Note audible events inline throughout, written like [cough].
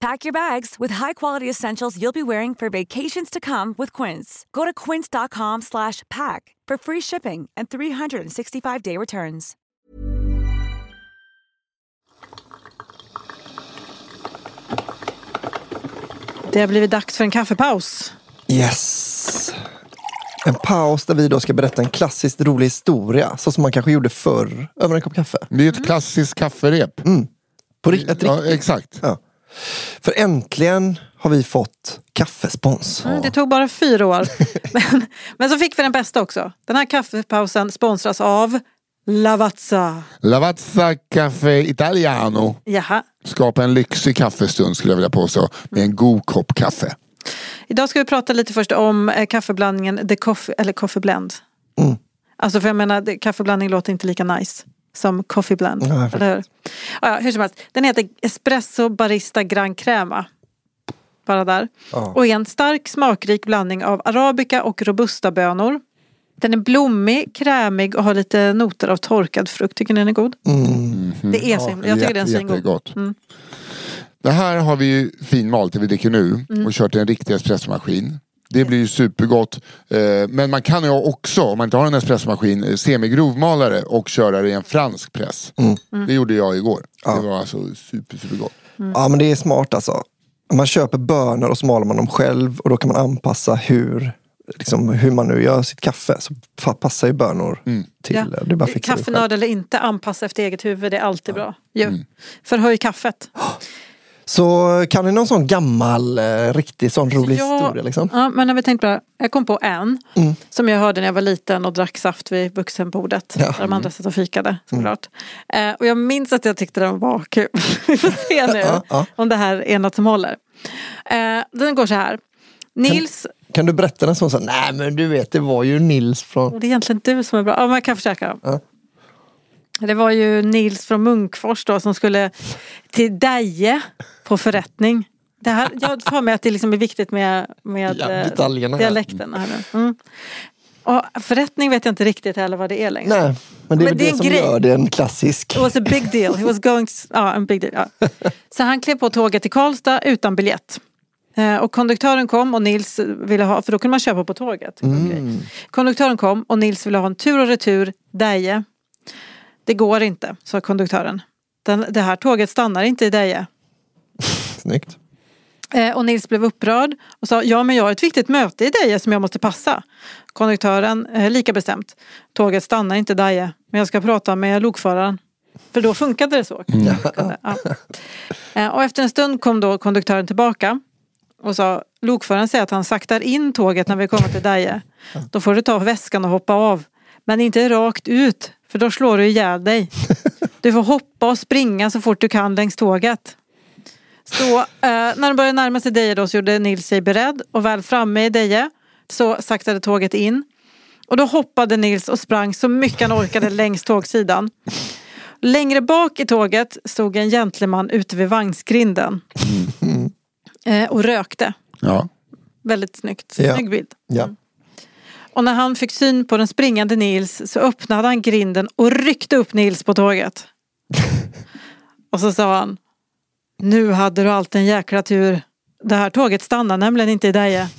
Pack your bags with high-quality essentials you'll be wearing for vacations to come with Quince. Go to quince.com slash pack for free shipping and 365-day returns. Det har blivit dags för en kaffepaus. Yes! En paus där vi då ska berätta en klassiskt rolig historia. Så som man kanske gjorde förr över en kopp kaffe. Det är ett klassiskt kafferep. På ri- ett Ja, riktigt. exakt. Ja. För äntligen har vi fått kaffespons. Mm, Det tog bara fyra år. [laughs] men, men så fick vi den bästa också. Den här kaffepausen sponsras av Lavazza. Lavazza Café Italiano. Jaha. Skapa en lyxig kaffestund skulle jag vilja påstå. Med en god kopp kaffe. Idag ska vi prata lite först om eh, kaffeblandningen The Coffee, eller Coffee Blend. Mm. Alltså för jag menar, kaffeblandning låter inte lika nice som Coffee Blend. Nej, eller hur? Ja, ja, hur som helst, den heter Espresso Barista Gran Crema. Bara där. Ja. Och är en stark smakrik blandning av arabica och robusta bönor. Den är blommig, krämig och har lite noter av torkad frukt. Tycker ni den är god? Det är så himla, jag tycker den är svingod. Mm. Det här har vi ju finmalt, det vi dricker nu. Mm. Och kört i en riktig espressomaskin. Det blir ju supergott. Eh, Men man kan ju också, om man inte har en espressomaskin, eh, semigrovmalare och köra det i en fransk press. Mm. Det gjorde jag igår. Det var alltså super, supergott. Ja men det är smart alltså. Man köper bönor och så maler man dem själv och då kan man anpassa hur, liksom, hur man nu gör sitt kaffe. Så passar ju bönor till. Ja. Det är bara. Kaffenörd eller inte, anpassa efter eget huvud. Det är alltid bra. Ju. Förhöj kaffet. [gasps] Så kan ni någon sån gammal, eh, riktig sån rolig Ja, historia? Liksom? Ja, men när vi tänkte på det, jag kom på en som jag hörde när jag var liten och drack saft vid vuxenbordet. Ja. Där de andra satt och fikade såklart. Eh, och jag minns att jag tyckte den var kul. [laughs] vi får se nu Ja, ja. om det här är något som håller. Eh, den går så här. Nils, Kan du berätta en sån? Så, Nej men du vet det var ju Nils från... det är egentligen du som är bra. Ja, men jag kan försöka. Ja. Det var ju Nils från Munkfors då som skulle till Deje på förrättning. Det här, jag för mig att det liksom är viktigt med, med Ja, eh, detaljerna dialekten. Här nu. Mm. Och förrättning vet jag inte riktigt heller vad det är längre. Nej, men det är Men det det, som grej. gör det en klassisk. It was a big deal. He was going to, ja, en big deal. Ja. [laughs] Så han klev på tåget till Karlstad utan biljett. Eh, Och konduktören kom och Nils ville ha, för då kunde man köpa på tåget. Okej. Konduktören kom och Nils ville ha en tur och retur Deje. Det går inte, sa konduktören. Den, det här tåget stannar inte i Deje. [laughs] Snyggt. Eh, Och Nils blev upprörd och sa ja men jag har ett viktigt möte i Deje som jag måste passa. Konduktören, eh, lika bestämt. Tåget stannar inte i Deje men jag ska prata med lokföraren. För då funkade det så. [laughs] Kunde, ja. Eh, Och efter en stund kom då konduktören tillbaka och sa lokföraren säger att han saktar in tåget när vi kommer till Deje. Då får du ta väskan och hoppa av. Men inte rakt ut för då slår du ihjäl dig. [laughs] Du får hoppa och springa så fort du kan längs tåget. Så eh, när de började närma sig Deje då så gjorde Nils sig beredd och väl framme i Deje så saktade tåget in. Och då hoppade Nils och sprang så mycket han orkade längs tågsidan. Längre bak i tåget stod en gentleman ute vid vagnsgrinden. Eh, och rökte. Ja. Väldigt snyggt. Snygg bild. Ja. Och när han fick syn på den springande Nils så öppnade han grinden och ryckte upp Nils på tåget. [laughs] och så sa han Nu hade du alltid en jäkla tur. Det här tåget stannar nämligen inte i Deje. [laughs]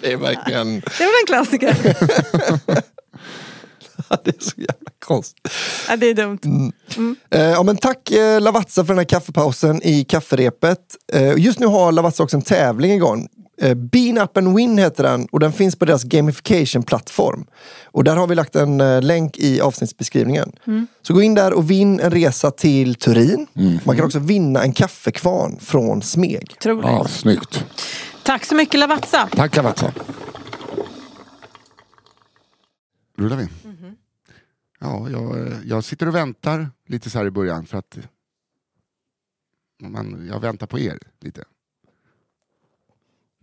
Det är verkligen... Det var en klassiker. [laughs] det är så jävla konstigt. ja, det är dumt. Eh, ja, men tack eh, Lavazza för den här kaffepausen i kafferepet. Eh, just nu har Lavazza också en tävling igång. Eh, Bean Up and Win heter den och den finns på deras gamification-plattform. Och där har vi lagt en eh, länk i avsnittsbeskrivningen. Så gå in där och vinn en resa till Turin. Man kan också vinna en kaffekvarn från Smeg. Otroligt. Ja, snyggt. Tack så mycket Lavazza. Tack Lavazza. Rullar vi? Ja, jag, jag sitter och väntar lite så här i början för att man, jag väntar på er lite.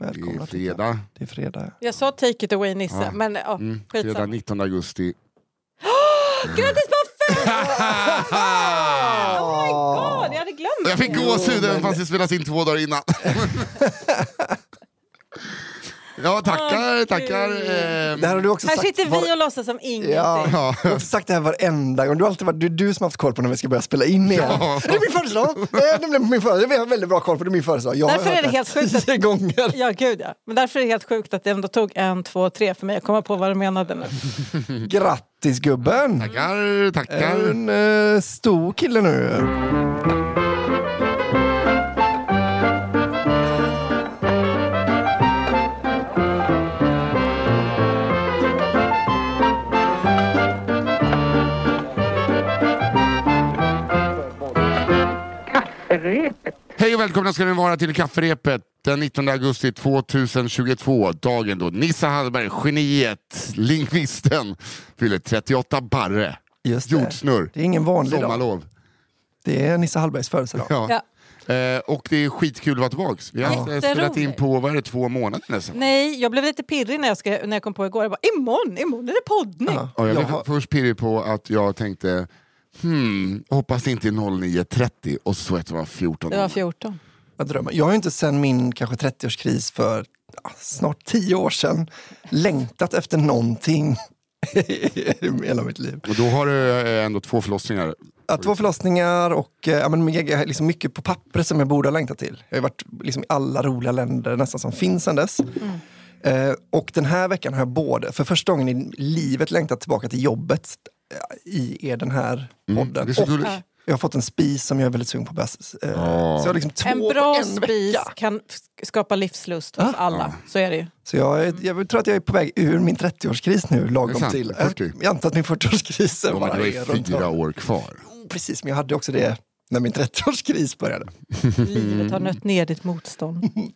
Det är Välkomna fredag. Det är fredag. Jag sa take it away Nisse, Ja. men ja, Mm, fredag skitsamma. 19 augusti. [gasps] Grattis på födelsedagen! [laughs] Oh my god, jag hade glömt Jag fick det. gåshud även fast det spelas in två dagar innan. [laughs] [laughs] ja, tackar, Åh, tackar. ehm, Det här har du också Här sagt. sitter var- vi och låtsas som ingenting. Ja, Ja. du har också sagt det här varenda gång. Du har alltid varit, det är du som har haft koll på när vi ska börja spela in igen. Ja. Det är min födelsedag! Eh, Det blir min födelsedag. Vi har väldigt bra koll på det, är min födelsedag. Jag har Därför är hört det helt sjukt att- tio gånger. Ja, gud ja. Men därför är det helt sjukt att det ändå tog en, två, tre för mig att komma på vad du menade nu. [laughs] Grattis gubben! Tackar, Är tackar. en eh, stor kille nu? Hej och välkomna ska ni vara till kafferepet den 19 augusti 2022. Dagen då Nissa Hallberg, geniet, lingvisten, fyller 38 barre. Just det. Jordsnurr. Det är ingen vanlig dag. Sommarlov. Det är Nisse Hallbergs födelsedag. Ja. Ja. Eh, och det är skitkul att vara tillbaka. Vi har Jätteroligt. spelat in på vad är det, två månader nästan. Nej, jag blev lite pirrig när jag, ska, när jag kom på igår. Jag bara, imorgon, imorgon är det poddning. Ja. Ja, jag blev först pirrig på att jag tänkte Hmm, hoppas det inte är 09.30 och så såg jag att det var 14. Det var 14. Jag, drömmer. jag har inte sen min kanske 30-årskris för ja, snart 10 år sedan längtat efter någonting i hela mitt liv. Och då har du eh, ändå två förlossningar. Ja, två förlossningar och eh, ja, men, liksom mycket på pappret som jag borde ha längtat till. Jag har varit liksom, i alla roliga länder nästan som finns sedan dess. Eh, och den här veckan har jag både, för första gången i livet längtat tillbaka till jobbet i er den här Mm, podden. det är så och gulligt. jag har fått en spis som jag är väldigt sugen på börja... Eh, Ja. Så jag liksom två En bra en spis vecka. kan skapa livslust hos alla. Så är det ju. Så jag, är- jag tror att jag är på väg ur min 30-årskris nu, är lagom sant, till. 40. Jag antar att min 40-årskris Ja, men bara det var är ju fyra år kvar. Precis, men jag hade också det när min 30-årskris började. Livet har nött ner ditt motstånd. [laughs]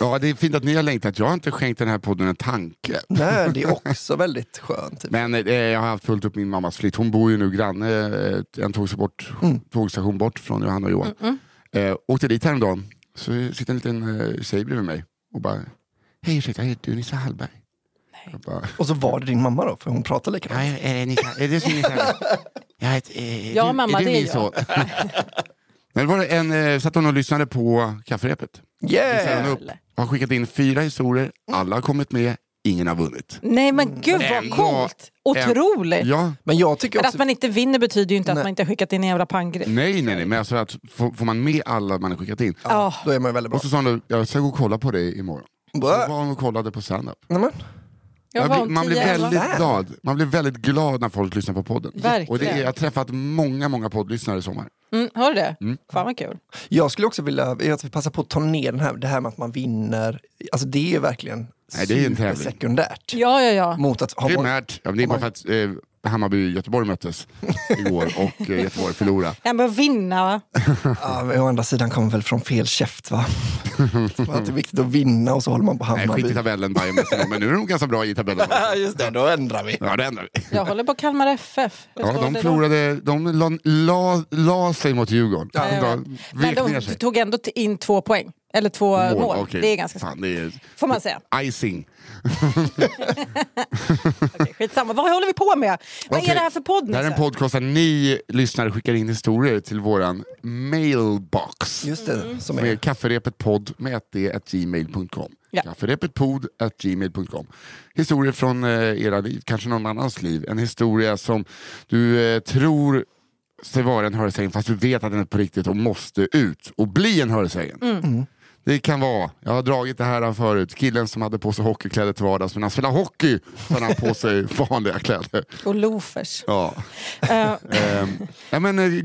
Ja, det är fint att ni har längtat. Jag har inte skänkt den här podden en tanke. Nej, det är också väldigt skönt. Typ. Men eh, jag har haft fullt upp min mammas flytt. Hon bor ju nu granne, eh, en tågstation bort, tågstation bort från Johanna och Johan. Eh, åkte dit häromdagen, så sitter en liten eh, tjej bredvid mig och bara Hej ursäkta, är du Nisse Hallberg? Bara, Och så var det din mamma då, för hon pratar Ja, likadant. är det Nisse, är det Hallberg? [laughs] Jag heter, eh, Ja, du, mamma, är du det är jag. [laughs] Men var det en, eh, satt hon och lyssnade på kafferepet. Yeah! Hon upp, har skickat in fyra historier, alla har kommit med, ingen har vunnit. Nej men gud vad coolt! Otroligt! Ja, Men jag tycker Men också... att man inte vinner betyder ju inte att Nej. man inte har skickat in en jävla panggrej. nej nej nej, men alltså att får, får man med alla man har skickat in. Ja. Då är man ju väldigt bra. Och så sa hon, då, jag ska gå och kolla på dig imorgon. Så Bä. var hon och kollade på standup. Nej, men. Jag Man var blir, man blir 10, 11. väldigt glad. Man blir väldigt glad när folk lyssnar på podden. Verkligen. Och det är, jag har träffat många, många poddlyssnare i sommar. Mm, har du det? Mm. Fan vad kul. Jag skulle också vilja att vi passar på att ta ner den här, det här med att man vinner. Alltså det är ju verkligen Nej, det är en tävling. sekundärt. Ja, ja, ja. Mot att ha Primärt, ja, det är bara för att eh, Hammarby och Göteborg möttes igår [laughs] och eh, Göteborg förlorade. Jag behöver vinna va? Ja, men å andra sidan kommer väl från fel käft va? [laughs] det är viktigt att vinna och så håller man på Nej, skit i Hammarby. tabellen Bayern men nu är de ganska bra i tabellen. [laughs] Ja, just det, då ändrar vi. Ja, det ändrar vi. Jag håller på Kalmar FF. Hur Ja, de förlorade, de la, la, la sig mot Djurgården. Ja, de. Men de tog ändå in två poäng. Eller två mål. okej. Det är ganska Fan, det är Får man säga. icing. [laughs] Okej, skitsamma. Vad håller vi på med? Vad Okej. är det här för podd Det här är en podcast där ni lyssnare skickar in historier till våran mailbox. Just det, som Som är är... kafferepetpodd med ett gmail.com. Ja. Kafferepetpodd at gmail.com. Historier från eh, era liv, kanske någon annans liv. En historia som du eh, tror sig vara en hörsägen fast du vet att den är på riktigt och måste ut och bli en hörsägen. Mm. Det kan vara. Jag har dragit det här förut. Killen som hade på sig hockeykläder till vardags, men han spelar hockey så hade han på sig [laughs] vanliga kläder. Och loafers. Ja. Ehm, ja, men, eh,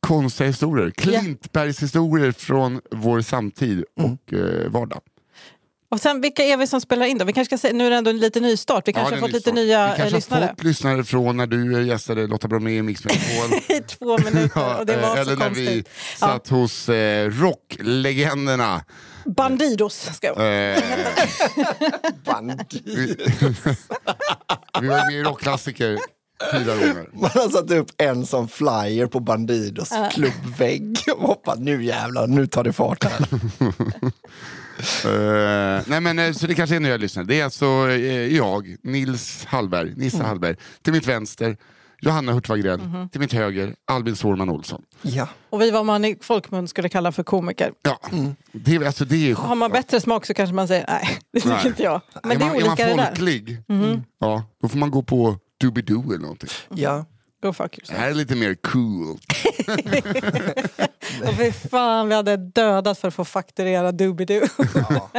konstiga historier. Klintbergs historier från vår samtid och eh, vardag. Och sen vilka är vi som spelar in då? Vi kanske ska säga, nu är det ändå en liten ny start. Vi kanske Ja, har fått lite nya Vi eh, kanske lyssnare. har fått lyssnare från när du eh, gästade Lotta Bromé i Mix Megapol. [laughs] I två minuter och det eh, var eller så när vi konstigt. Ja. satt hos eh, rocklegenderna. Bandidos ska jag Eh, [laughs] Bandit. vi, vi var med i rockklassiker fyra gånger. Man har satt upp en som flyer på Bandidos klubbvägg och hoppat nu jävlar, nu tar det fart här. [laughs] Eh, nej men eh, så det kanske är nya lyssnare. Det är alltså eh, jag, Nils Hallberg, Nisse Mm. Hallberg. Till mitt vänster, Johanna Hurtig Wagrell. Mhm. Till mitt höger, Albin Sårman Olsson. Ja. Och vi var man i folkmun skulle kalla för komiker. Ja, det, är- alltså, det är Har man bättre smak så kanske man säger nej, [laughs] det tycker Nej. inte jag. Men är det är man, olika är det man folklig, Mhm. ja, då får man gå på Doobidoo eller någonting. ja. Go fuck Det yourself. här är lite mer cool. [laughs] Och fy fan, vi hade dödat för att få fakturera Doobidoo. ja.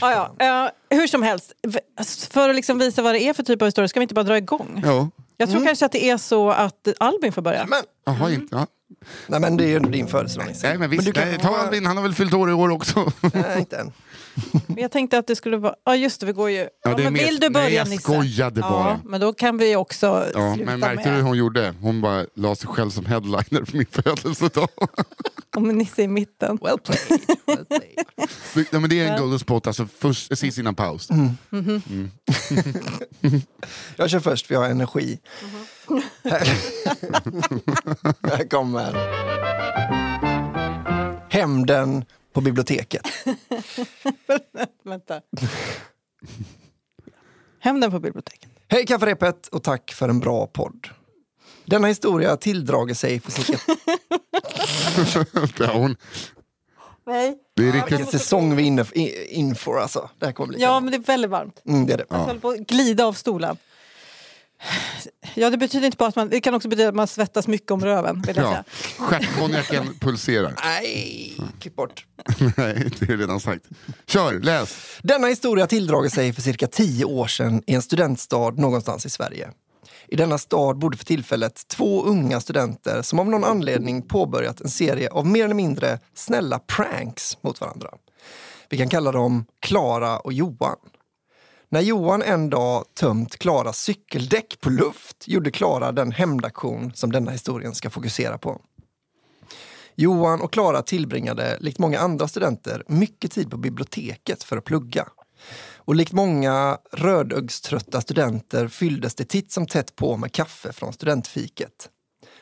ja, ja. Eh, hur som helst, för att liksom visa vad det är för typ av historia ska vi inte bara dra igång? Ja, Jag tror kanske att det är så att Albin får börja. Men, jaha inte. Ja. nej men det är ju din födelsedag. Nej men visst, du kan nej, ta Albin, han har väl fyllt år i år också. Nej, inte än. Jag tänkte att det skulle vara... Ja just det, vi går ju... Ja, det är men vill du börja Nej, jag Nisse? skojade bara. Ja, men då kan vi också Ja, sluta men märkte du med... hur hon gjorde? Hon bara la sig själv som headliner på min födelsedag. Om Nisse i mitten. Well played. Well played. Nej, men det är en golden spot, alltså först, sist innan paus. [laughs] Jag kör först för jag har energi. Här. [laughs] Här kommer Hämnden på biblioteket. [laughs] Vänta. Hämnden på biblioteket. Hej kafferepet och tack för en bra podd. Denna historia tilldrager sig för cirka... [laughs] Ja, hon, Nej. det är Vilken riktigt... säsong vi är inne in for alltså. Det här kommer bli Ja, men det är väldigt varmt. mm, det är det. Jag höll på att glida av stolen. Ja, det betyder inte bara att man... Det kan också betyda att man svettas mycket om röven. Vill jag Ja. Stjärtkonjaken [laughs] pulserar. Nej, klipp bort. [laughs] Nej, det är redan sagt. Kör, läs! Denna historia tilldrager sig för cirka tio år sedan i en studentstad någonstans i Sverige. I denna stad bodde för tillfället två unga studenter som av någon anledning påbörjat en serie av mer eller mindre snälla pranks mot varandra. Vi kan kalla dem Klara och Johan. När Johan en dag tömt Klaras cykeldäck på luft gjorde Klara den hämndaktion som denna historien ska fokusera på. Johan och Klara tillbringade, likt många andra studenter, mycket tid på biblioteket för att plugga. Och likt många rödögströtta studenter fylldes det titt som tätt på med kaffe från studentfiket.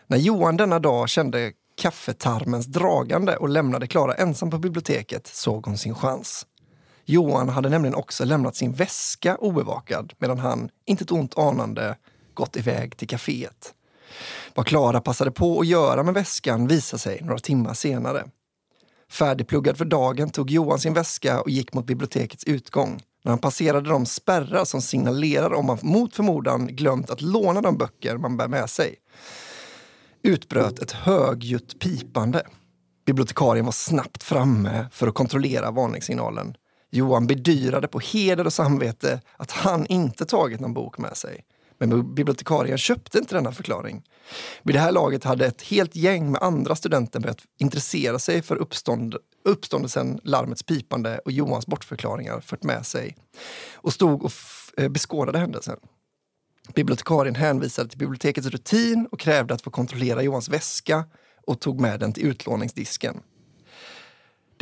När Johan denna dag kände kaffetarmens dragande och lämnade Klara ensam på biblioteket såg hon sin chans. Johan hade nämligen också lämnat sin väska obevakad medan han, inte ett ont anande, gått iväg till kaféet. Vad Klara passade på att göra med väskan visade sig några timmar senare. Färdigpluggad för dagen tog Johan sin väska och gick mot bibliotekets utgång. När han passerade de spärrar som signalerar om man mot förmodan glömt att låna de böcker man bär med sig utbröt ett högljutt pipande. Bibliotekarien var snabbt framme för att kontrollera varningssignalen. Johan bedyrade på heder och samvete att han inte tagit någon bok med sig. Men bibliotekarien köpte inte denna förklaring. Vid det här laget hade ett helt gäng med andra studenter börjat intressera sig för uppstånd, uppståndelsen, larmets pipande och Johans bortförklaringar fört med sig och stod och eh, beskådade händelsen. Bibliotekarien hänvisade till bibliotekets rutin och krävde att få kontrollera Johans väska och tog med den till utlåningsdisken.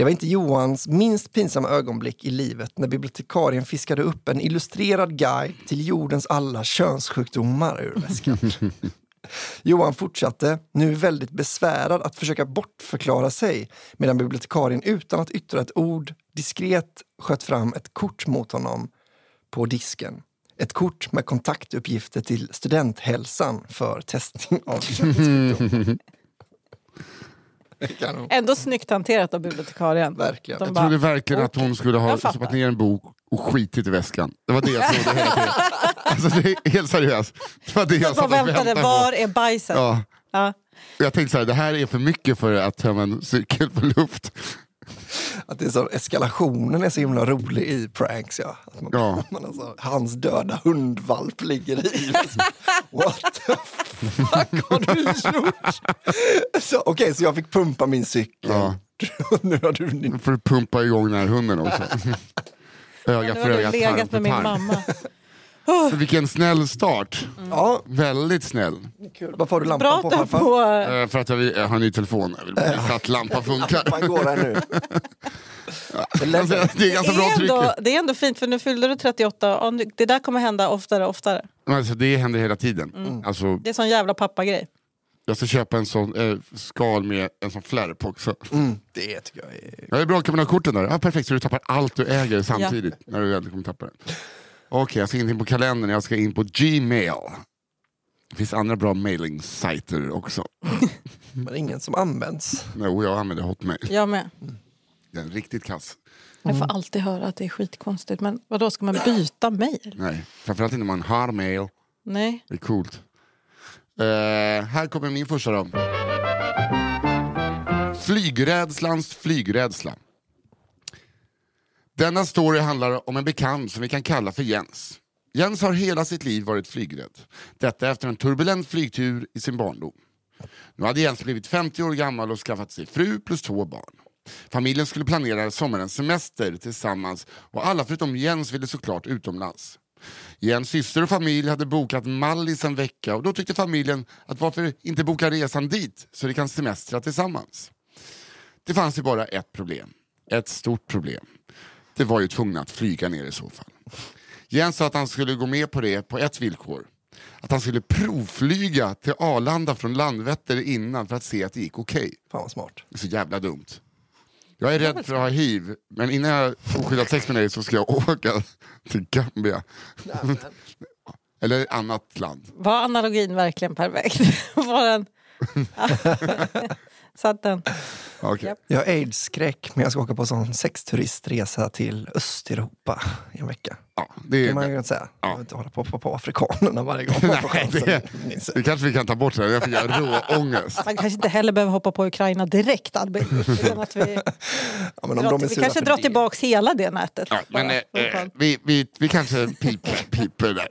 Det var inte Johans minst pinsamma ögonblick i livet när bibliotekarien fiskade upp en illustrerad guide till jordens alla könssjukdomar ur väskan. [laughs] Johan fortsatte, nu väldigt besvärad, att försöka bortförklara sig medan bibliotekarien utan att yttra ett ord diskret sköt fram ett kort mot honom på disken. Ett kort med kontaktuppgifter till studenthälsan för testning av [laughs] könssjukdom. [laughs] Ändå snyggt hanterat av bibliotekarien. Verkligen. De Jag bara, trodde verkligen att hon skulle ha stoppat ner en bok och skitit i väskan. Det var det jag trodde hela tiden. [laughs] Alltså det är helt seriöst. Det var det jag satt och väntade, väntade var på. är bajset? Ja. Ja. Jag tänkte så här, det här är för mycket för att tömma en cykel på luft. Att det är så, eskalationen är så himla rolig i pranks. Ja. Att man, Ja. [laughs] man alltså, hans döda hundvalp ligger i. Liksom. [laughs] What the fuck har du gjort? Så, Okej, så jag fick pumpa min cykel. Ja. [laughs] nu har du. Nu får du pumpa igång den här hunden också. öga för öga, tarm för tarm. Mamma. Vilken snäll start. Ja, Väldigt snäll. kul. Varför har du lampan Bra på farfar? på... Eh, för att jag, vill, jag har en ny telefon. Jag vill bara visa att lampan funkar. Lampan går här nu. [laughs] Det Alltså, det är ganska bra det, är tryck. ändå, det är ändå fint för nu fyllde du 38 och nu- det där kommer hända oftare och oftare. Alltså, det händer hela tiden. Mm. Alltså, Det är sån jävla pappagrej. jag ska köpa en sån eh, skal med en sån flärp också. Mm, det tycker jag är... Ja, det är bra, kan man ha korten där? Ja, perfekt, så du tappar allt du äger samtidigt. När du väl kommer tappa det. Okej, jag ska in på kalendern, jag ska in på Gmail. Det finns andra bra mailing-sajter också. [laughs] Men ingen som används. Jo, jag använder Hotmail. Jag med. Den är riktigt kass. Jag får alltid höra att det är skitkonstigt. Men vadå, ska man byta mail? Nej, framförallt inte om man har mail. Nej. Det är coolt. Eh, här kommer min första då. Flygrädslans flygrädsla. Denna story handlar om en bekant som vi kan kalla för Jens. Jens har hela sitt liv varit flygrädd. Detta efter en turbulent flygtur i sin barndom. Nu hade Jens blivit 50 år gammal och skaffat sig fru plus två barn. Familjen skulle planera sommarens semester tillsammans och alla förutom Jens ville såklart utomlands. Jens syster och familj hade bokat Mallis en vecka och då tyckte familjen att varför inte boka resan dit så de kan semestra tillsammans. Det fanns ju bara ett problem. Ett stort problem. Det var ju tvungna att flyga ner i så fall. Jens sa att han skulle gå med på det på ett villkor. Att han skulle provflyga till Arlanda från Landvetter innan för att se att det gick okej. Fan vad smart. Det är så jävla dumt. Jag är rädd för att ha hiv, men innan jag har skyddat sex med dig så ska jag [laughs] åka till Gambia. Eller annat land. Var analogin verkligen perfekt? [laughs] Var den... [laughs] Satt den? Okej. Japp. Jag har aids-skräck, men jag ska åka på sån sexturistresa till Östeuropa i en vecka. Ja, det, kan man är, ju säga. Ja. Jag vill inte hålla på, på, på afrikanerna varje gång [laughs] Nej, det, det kanske vi kan ta bort sen, jag fick rå ångest. Man kanske inte heller behöver hoppa på Ukraina direkt Albin. [laughs] Att vi Ja, men om drar, de är vi kanske drar det. tillbaka hela det nätet. Ja, men eh, vi, vi, vi kanske piper, piper där.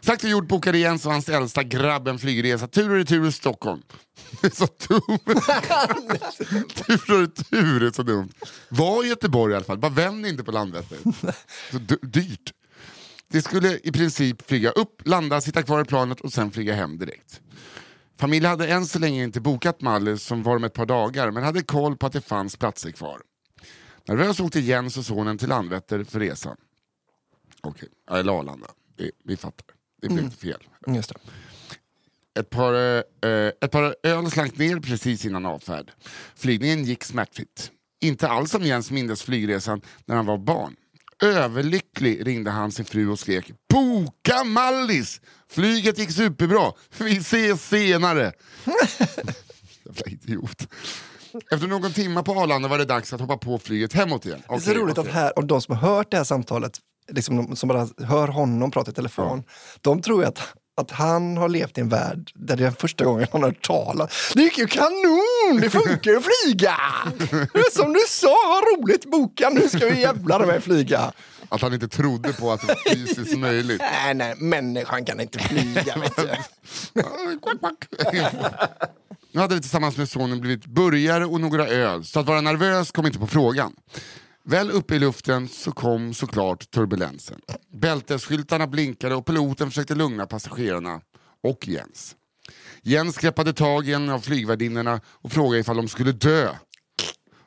[laughs] Sagt och gjort bokade Jens och hans äldsta grabb en flygresa tur och retur Stockholm. Det är så dumt. [laughs] tur och retur är så dumt. Var i Göteborg i alla fall, bara vänd inte på Landvetter. [laughs] Så dy- dyrt. Det skulle i princip flyga upp, landa, sitta kvar i planet och sen flyga hem direkt. Familjen hade än så länge inte bokat Mallis som var om ett par dagar men hade koll på att det fanns platser kvar. Nervös åkte Jens och sonen till Landvetter för resan. Okej, eller Arlanda. Det, vi fattar. Det blev inte fel. Just det. Ett par, eh, ett par öl slank ner precis innan avfärd. Flygningen gick smärtfritt. Inte alls som Jens mindes flygresan när han var barn. Överlycklig ringde han sin fru och skrek Boka Mallis! Flyget gick superbra. Vi ses senare. [laughs] Jävla idiot. Efter någon timme på Arlanda var det dags att hoppa på flyget hemåt igen. Det är så roligt att här, om de som har hört det här samtalet, liksom, som bara hör honom prata i telefon, de tror ju att, att han har levt i en värld där det är första gången han har talas. Det gick ju kanon! Det funkar ju att flyga! Det är Som du sa, vad roligt! Boka, nu ska vi jävlar med flyga! Att han inte trodde på att det var fysiskt möjligt. Nej, nej, människan kan inte flyga. Vet du. Nu hade det tillsammans med sonen blivit burgare och några öl, så att vara nervös kom inte på frågan. Väl uppe i luften så kom såklart turbulensen. Bältesskyltarna blinkade och piloten försökte lugna passagerarna och Jens. Jens greppade tag i en av flygvärdinnorna och frågade ifall de skulle dö.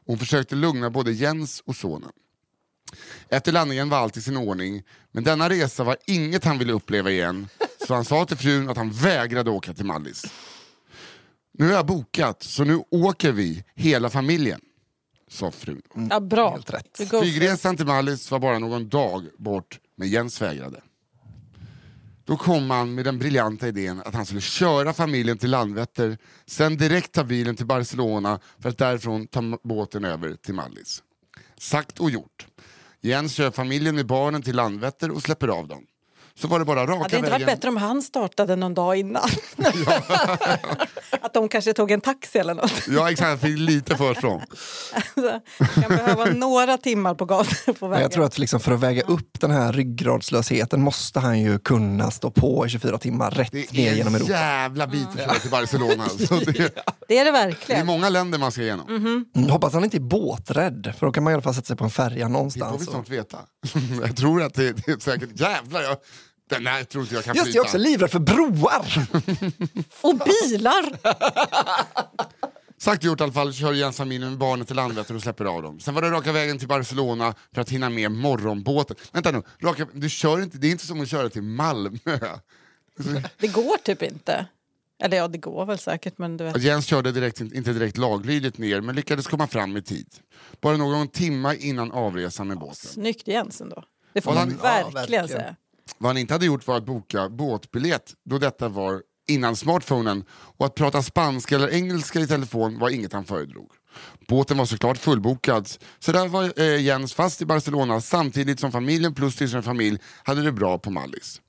Hon försökte lugna både Jens och sonen. Efter landningen var allt i sin ordning, men denna resa var inget han ville uppleva igen, så han sa till frun att han vägrade åka till Mallis. Nu har jag bokat, så nu åker vi, hela familjen, sa frun. Ja, bra. Helt rätt. Flygresan till Mallis var bara någon dag bort, men Jens vägrade. Då kom han med den briljanta idén att han skulle köra familjen till Landvetter, sen direkt ta bilen till Barcelona för att därifrån ta båten över till Mallis. Sagt och gjort. Jens kör familjen med barnen till Landvetter och släpper av dem. Så var det bara raka Hade det inte vägen. varit bättre om han startade någon dag innan? [laughs] att de kanske tog en taxi eller något. Ja exakt, fick lite försprång. Så kan behöva några timmar på gator på Men vägen. jag tror att liksom för att väga upp den här ryggradslösheten måste han ju kunna stå på i 24 timmar rätt Det ner är genom en Europa. jävla bit att köra till Barcelona. Alltså. Det, [laughs] Det är det det är verkligen. många länder man ska igenom. Mm, hoppas han inte är båträdd, för då kan man i alla fall sätta sig på en färja Det får vi någonstans. snart veta. [laughs] Jag tror att det, det är säkert, jävlar, jag, den här tror inte jag kan Just det, jag är också livrädd för broar! [laughs] Och bilar! [laughs] Sagt och gjort i alla fall, kör Jens familjen med barnet till Landvetter och släpper av dem. Sen var det raka vägen till Barcelona för att hinna med morgonbåten. Vänta nu, raka, du kör inte, det är inte som att köra till Malmö. [laughs] Det går typ inte. Eller ja, det går väl säkert men du vet. Jens körde direkt, inte direkt laglydigt ner men lyckades komma fram i tid. Bara någon timma innan avresan med båten. Snyggt Jens ändå. Det får Ja, man han- ja, verkligen verkligen. säga. Vad han inte hade gjort var att boka båtbiljett då detta var innan smartphonen och att prata spanska eller engelska i telefon var inget han föredrog. Båten var såklart fullbokad så där var eh, Jens fast i Barcelona samtidigt som familjen plus systerns familj hade det bra på Mallis.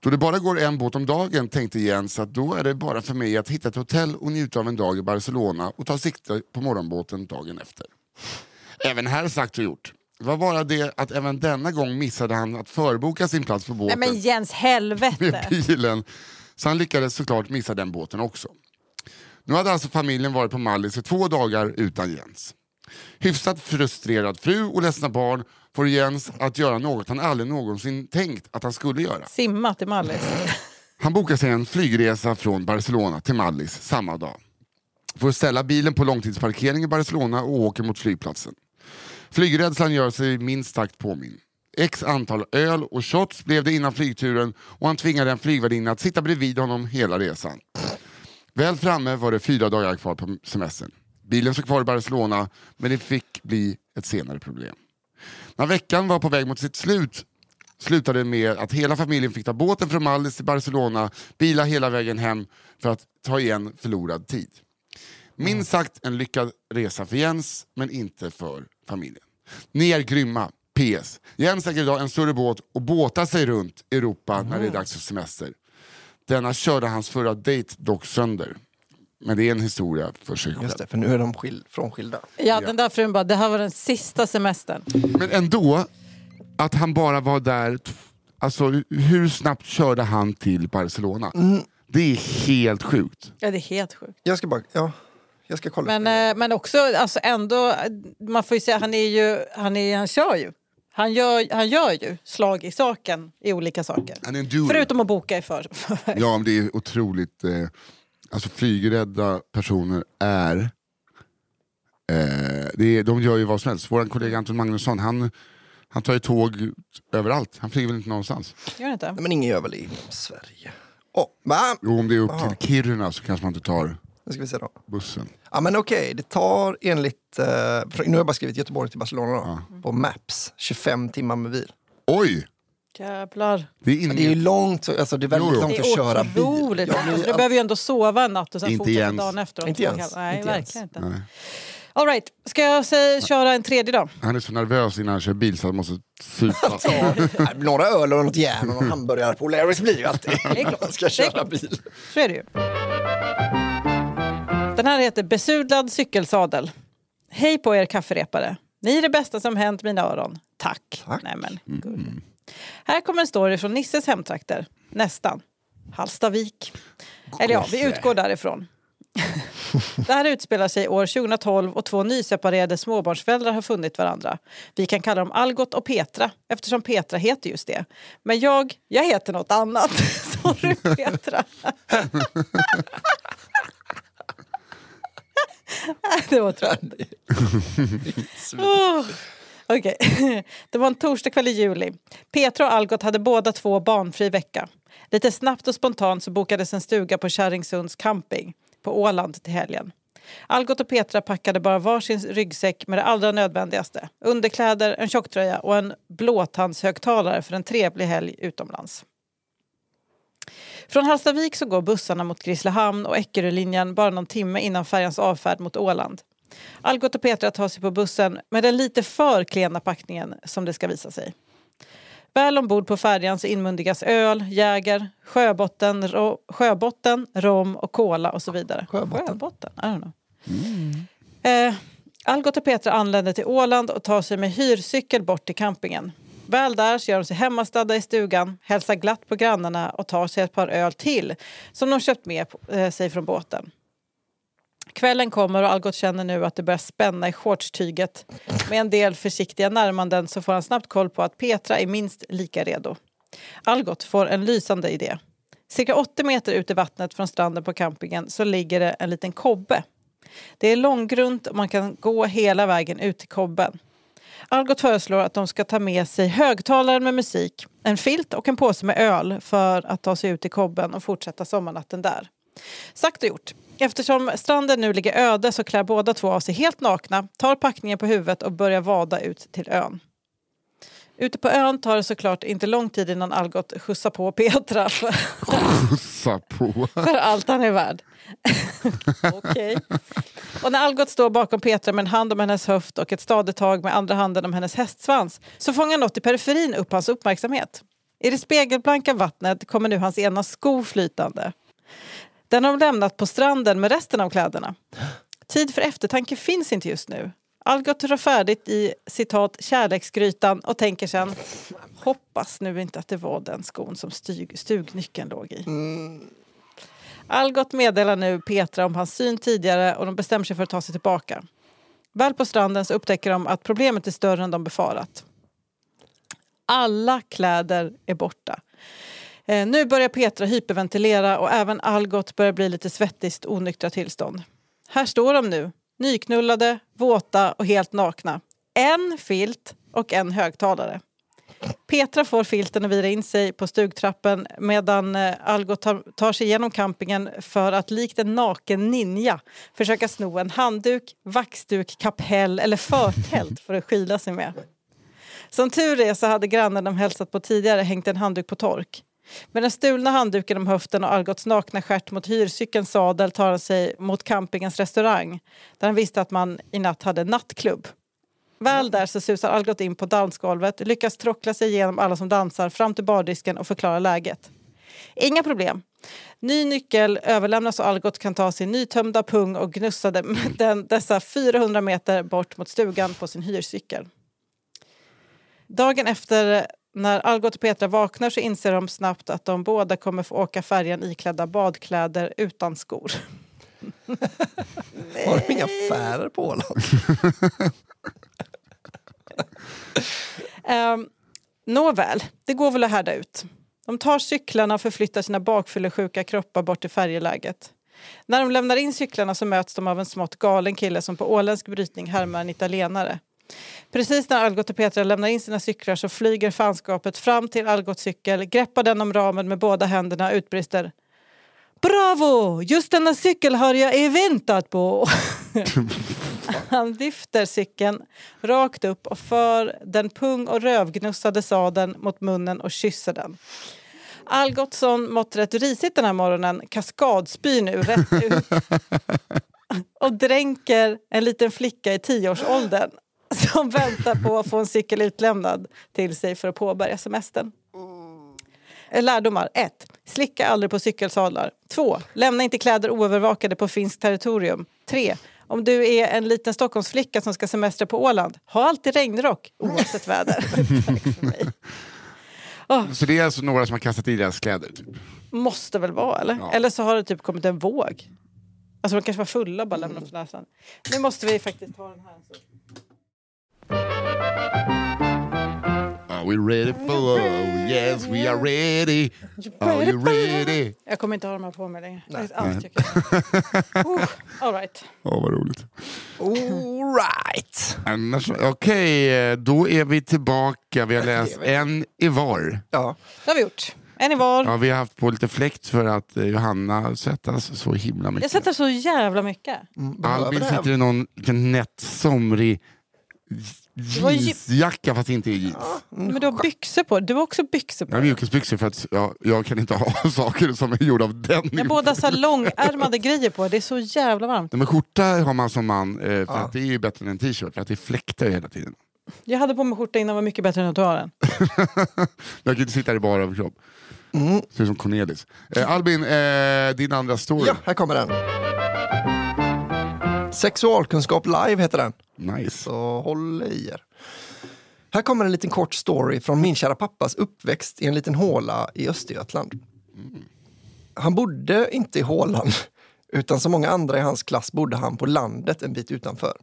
Då det bara går en båt om dagen tänkte Jens att då är det bara för mig att hitta ett hotell och njuta av en dag i Barcelona och ta sikte på morgonbåten dagen efter. Även här sagt och gjort. Det var bara det att även denna gång missade han att förboka sin plats på Nej båten men Jens, med helvete! bilen. Så han lyckades såklart missa den båten också. Nu hade alltså familjen varit på Mallis i två dagar utan Jens. Hyfsat frustrerad fru och ledsna barn får Jens att göra något han aldrig någonsin tänkt att han skulle göra. Simma till Mallis. [laughs] Han bokar sig en flygresa från Barcelona till Mallis samma dag. Får ställa bilen på långtidsparkering i Barcelona och åker mot flygplatsen. Flygrädslan gör sig minst sagt påminn. X antal öl och shots blev det innan flygturen och han tvingade en flygvärdinna att sitta bredvid honom hela resan. Väl framme var det fyra dagar kvar på semestern. Bilen stod kvar i Barcelona men det fick bli ett senare problem. När veckan var på väg mot sitt slut slutade det med att hela familjen fick ta båten från Mallis till Barcelona, bila hela vägen hem för att ta igen förlorad tid. Minst sagt en lyckad resa för Jens, men inte för familjen. Ni är grymma. PS. Jens äger idag en större båt och båtar sig runt Europa när det är dags för semester. Denna körde hans förra dejt dock sönder. Men det är en historia för sig själv. Just det, för nu är de skil- frånskilda. Ja, den där frun bara, det här var den sista semestern. Men ändå, att han bara var där, t- alltså hur snabbt körde han till Barcelona? Det är helt sjukt. Ja, det är helt sjukt. Jag ska bara, ja, jag ska kolla. Men, eh, men också alltså ändå, man får ju säga, han är ju, han, är, han kör ju. Han gör, han gör ju slag i saken i olika saker. Han är en doer. Förutom att boka i för. Ja, men det är otroligt. Eh, alltså flygrädda personer är... Eh, det är de gör ju vad som helst. Vår kollega Anton Magnusson, han, han tar ju tåg överallt. Han flyger väl inte någonstans. Gör det inte? Nej, men ingen gör väl i Sverige? Oh? Jo, om det är upp Aha. till Kiruna så kanske man inte tar Nu ska vi se då. bussen. Ja men okej, det tar enligt, eh, nu har jag bara skrivit Göteborg till Barcelona då, på Maps, 25 timmar med bil. Oj! Jävlar. Det är det är ju långt, så- alltså det är väldigt Jo, jo. långt Det att köra är bil. otroligt blir Alltså, Du behöver ju ändå sova en natt och sen fortsätta dagen efteråt. Inte Jens. Nej, Inte verkligen inte. Nej. All right. Ska jag säga, köra en tredje då? Han är så nervös innan han kör bil så han måste supa. [laughs] Ja, några öl och något järn och någon hamburgare på Larrys blir ju alltid är klart. [laughs] ska Det är köra klart. bil. Så är det ju. Den här heter Besudlad cykelsadel. Hej på er kafferepare. Ni är det bästa som hänt mina öron. Tack. Tack. Nej, men, gull. Här kommer en story från Nisses hemtrakter. Nästan. Hallstavik. Eller ja, vi utgår därifrån. [laughs] Det här utspelar sig år 2012 och två nyseparerade småbarnsföräldrar har funnit varandra. Vi kan kalla dem Algot och Petra eftersom Petra heter just det. Men jag, jag heter något annat. [laughs] Sorry Petra. [laughs] [laughs] det var tråkigt. Oh. [laughs] Okej. Det var en torsdagkväll i juli. Petra och Algot hade båda två barnfri vecka. Lite snabbt och spontant så bokades en stuga på Kärringsunds camping på Åland till helgen. Algot och Petra packade bara varsin ryggsäck med det allra nödvändigaste. Underkläder, en tjocktröja och en blåtandshögtalare för en trevlig helg utomlands. Från Hallstavik så går bussarna mot Grisslehamn och Eckerölinjen bara någon timme innan färjans avfärd mot Åland. Algot och Petra tar sig på bussen med den lite för klena packningen som det ska visa sig. Väl ombord på färjan så inmundigas öl, Jäger, sjöbotten, ro, sjöbotten, rom och cola och så vidare. Sjöbotten. sjöbotten I don't know. Eh, Algot och Petra anländer till Åland och tar sig med hyrcykel bort till campingen. Väl där så gör de sig hemmastadda i stugan, hälsar glatt på grannarna och tar sig ett par öl till som de köpt med eh, sig från båten. Kvällen kommer och Algot känner nu att det börjar spänna i shortstyget. Med en del försiktiga närmanden så får han snabbt koll på att Petra är minst lika redo. Algot får en lysande idé. Cirka 80 meter ut i vattnet från stranden på campingen så ligger det en liten kobbe. Det är långgrunt och man kan gå hela vägen ut till kobben. Algot föreslår att de ska ta med sig högtalaren med musik, en filt och en påse med öl för att ta sig ut i kobben och fortsätta sommarnatten där. Sagt och gjort. Eftersom stranden nu ligger öde så klär båda två av sig helt nakna, tar packningen på huvudet och börjar vada ut till ön. Ute på ön tar det såklart inte lång tid innan Algot skjutsar på Petra Pussa på. för allt han är värd. [laughs] Okej. Och när Algot står bakom Petra med en hand om hennes höft och ett stadigt tag med andra handen om hennes hästsvans så fångar något i periferin upp hans uppmärksamhet. I det spegelblanka vattnet kommer nu hans ena sko flytande. Den har de lämnat på stranden med resten av kläderna. Tid för eftertanke finns inte just nu. Algot drar färdigt i citat kärleksgrytan och tänker sen hoppas nu inte att det var den skon som stug, stugnyckeln låg i. Algot meddelar nu Petra om hans syn tidigare och de bestämmer sig för att ta sig tillbaka. Väl på stranden så upptäcker de att problemet är större än de befarat. Alla kläder är borta. Eh, nu börjar Petra hyperventilera och även Algot börjar bli lite svettigt onyktra tillstånd. Här står de nu, nyknullade, våta och helt nakna. En filt och en högtalare. Petra får filten att vira in sig på stugtrappen medan eh, Algo Algot tar, tar sig igenom campingen för att likt en naken ninja försöka sno en handduk, vaxduk, kapell eller förtält för att skyla sig med. Som tur är så hade grannen de hälsat på tidigare hängt en handduk på tork. Med den stulna handduken om höften och Algots nakna stjärt mot hyrcykelns sadel tar han sig mot campingens restaurang där han visste att man i natt hade nattklubb. Väl där så susar Algot in på dansgolvet, lyckas trockla sig igenom alla som dansar fram till bardisken och förklara läget. Inga problem. Ny nyckel överlämnas och Algot kan ta sin nytömda pung och gnussa den, [laughs] dessa 400 meter bort mot stugan på sin hyrcykel. Dagen efter när Algot och Petra vaknar så inser de snabbt att de båda kommer få åka färjan iklädda badkläder utan skor. Har de inga affärer på Åland? [laughs] Um, nåväl, det går väl att härda ut. De tar cyklarna och förflyttar sina bakfyllesjuka kroppar bort till färjeläget. När de lämnar in cyklarna så möts de av en smått galen kille som på åländsk brytning härmar en italienare. Precis när Algot och Petra lämnar in sina cyklar så flyger fanskapet fram till Algots cykel, greppar den om ramen med båda händerna och utbrister Bravo! Just denna cykel har jag väntat på! [laughs] Han lyfter cykeln rakt upp och för den pung och rövgnussade sadeln mot munnen och kysser den. Algotsson mått rätt risigt den här morgonen kaskadspyr nu rätt ut [laughs] och dränker en liten flicka i tioårsåldern [laughs] som väntar på att få en cykel utlämnad till sig för att påbörja semestern. Lärdomar 1. Slicka aldrig på cykelsadlar. 2. Lämna inte kläder oövervakade på finskt territorium. 3. Om du är en liten Stockholmsflicka som ska semestra på Åland, ha alltid regnrock oavsett väder. [laughs] Tack för mig. Så det är alltså några som har kastat i deras kläder? Typ. Måste väl vara, eller? Ja. Eller så har det typ kommit en våg. Alltså de kanske var fulla och bara lämnade på näsan. Nu måste vi faktiskt ta den här. Så. Are we ready for love? Yes we are ready. Are you ready? Jag kommer inte ha de här på mig längre. Nej. Allt tycker jag. [laughs] all right. Åh vad roligt. All right. Annars, Okej, då är vi tillbaka. Vi har läst en i var. Ja. Det har vi gjort. En i var. Ja, vi har haft på lite fläkt för att eh, Johanna svettas så himla Jag mycket. sätter så jävla mycket. Albin sitter i någon liten nätt somrig jeansjacka fast inte i jeans. Men du har byxor på Du har också byxor på Jag har mjukisbyxor för att jag, jag kan inte ha [laughs] saker som är gjorda av den. Jag båda så här långärmade grejer på. Det är så jävla varmt. Nej, men skjorta har man som man, eh, för att det är ju bättre än en t-shirt, för att det fläktar ju hela tiden. Jag hade på mig skjorta innan var mycket bättre än att du har den. [laughs] Jag kan inte sitta här i bara överkropp. Mm. Ser ut som Cornelis. Eh, Albin, eh, din andra story. Ja, här kommer den. Sexualkunskap live heter den. Nice. Så håll i er. Här kommer en liten kort story från min kära pappas uppväxt i en liten håla i Östergötland. Han bodde inte i hålan, [laughs] utan som många andra i hans klass bodde han på landet en bit utanför.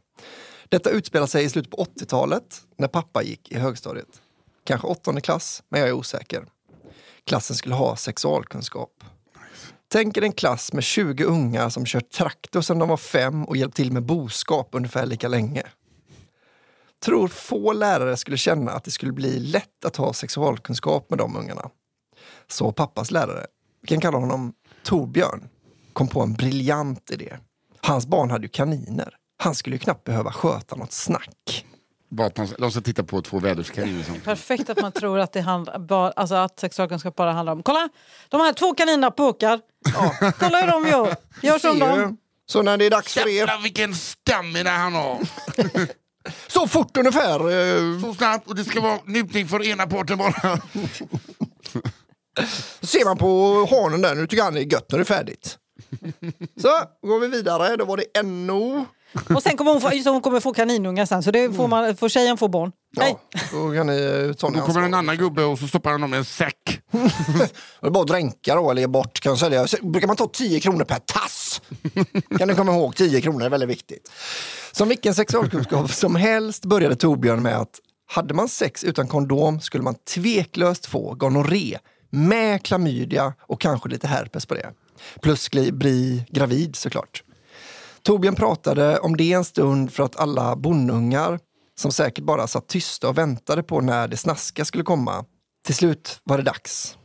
Detta utspelar sig i slutet på 80-talet när pappa gick i högstadiet. Kanske åttonde klass, men jag är osäker. Klassen skulle ha sexualkunskap. Tänk er en klass med 20 ungar som kört traktor sedan de var fem och hjälpt till med boskap ungefär lika länge. Tror få lärare skulle känna att det skulle bli lätt att ha sexualkunskap med de ungarna. Så pappas lärare, vi kan kalla honom Torbjörn, kom på en briljant idé. Hans barn hade ju kaniner. Han skulle ju knappt behöva sköta något snack. Bara att de, de ska titta på två väderskaniner. Som... Perfekt att man tror att, det handlar, bara, alltså att sexualkunskap bara handlar om kolla, de här två kaninerna pukar. Ja. Kolla hur de gör. Gör som dem. Så när det är dags för er, Jävlar vilken stamina han har! [laughs] så fort ungefär. eh, Så snabbt och det ska vara njutning för ena parten bara. [laughs] ser man på hanen där, nu tycker han det är gött när det är färdigt. Så, går vi vidare. Då var det NO. Och sen kommer hon, få, just det, hon kommer få kaninungar sen så det får, man, får tjejen få barn. Nej. Ja, då kan ni eh, ta Då kommer en annan gubbe och så stoppar han dem i en säck. [laughs] Det är bara att dränka då, eller ge bort. Kan sälja. Så brukar man ta 10 kronor per tass. kan ni komma ihåg, 10 kronor är väldigt viktigt. Som vilken sexualkunskap som helst började Torbjörn med att hade man sex utan kondom skulle man tveklöst få gonorré med klamydia och kanske lite herpes på det. Plus bli gravid såklart. Torbjörn pratade om det en stund för att alla bondungar som säkert bara satt tysta och väntade på när det snaska skulle komma. Till slut var det dags.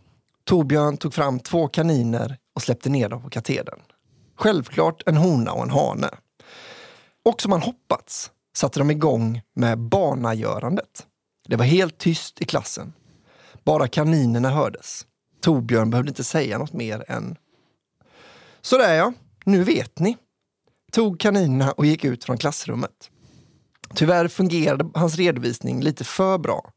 Torbjörn tog fram två kaniner och släppte ner dem på katedern. Självklart en hona och en hane. Och som han hoppats satte de igång med barnagörandet. Det var helt tyst i klassen. Bara kaninerna hördes. Torbjörn behövde inte säga något mer än Sådär ja, nu vet ni. Tog kaninerna och gick ut från klassrummet. Tyvärr fungerade hans redovisning lite för bra.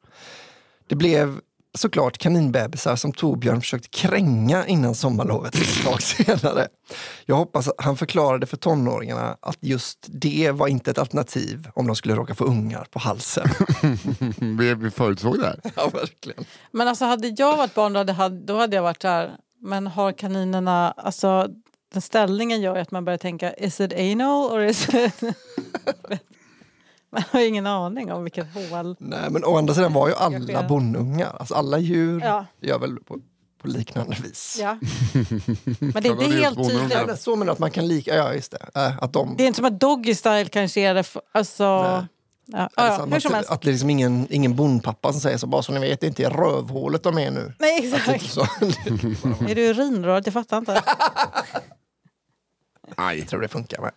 Det blev såklart kaninbebisar som Torbjörn försökte kränga innan sommarlovet ett tag senare. Jag hoppas att han förklarade för tonåringarna att just det var inte ett alternativ om de skulle råka få ungar på halsen. [laughs] Vi, förutsåg det här. ja, verkligen. Men alltså hade jag varit barn då hade, då hade jag varit där. Men har kaninerna, alltså den ställningen gör att man börjar tänka is it anal or is it... [laughs] man har ju ingen aning om vilket hål. Nej, men å andra sidan var ju alla bonnungar, alltså alla djur Ja. gör väl på, på liknande vis. Ja. [laughs] Men det är inte det är helt bonungar. tydligt. Så menar att man kan lika, ja just det, äh, att de Det är inte som att Doggy Style kanske är det. För, alltså, Nej. Ja, ja, som att, helst. att det är liksom ingen, ingen bondpappa som säger så, bara så ni vet, det är inte i rövhålet de är nu. Nej, exakt. [laughs] Är du urinröret? Jag fattar inte. Aj. Jag tror det funkar med.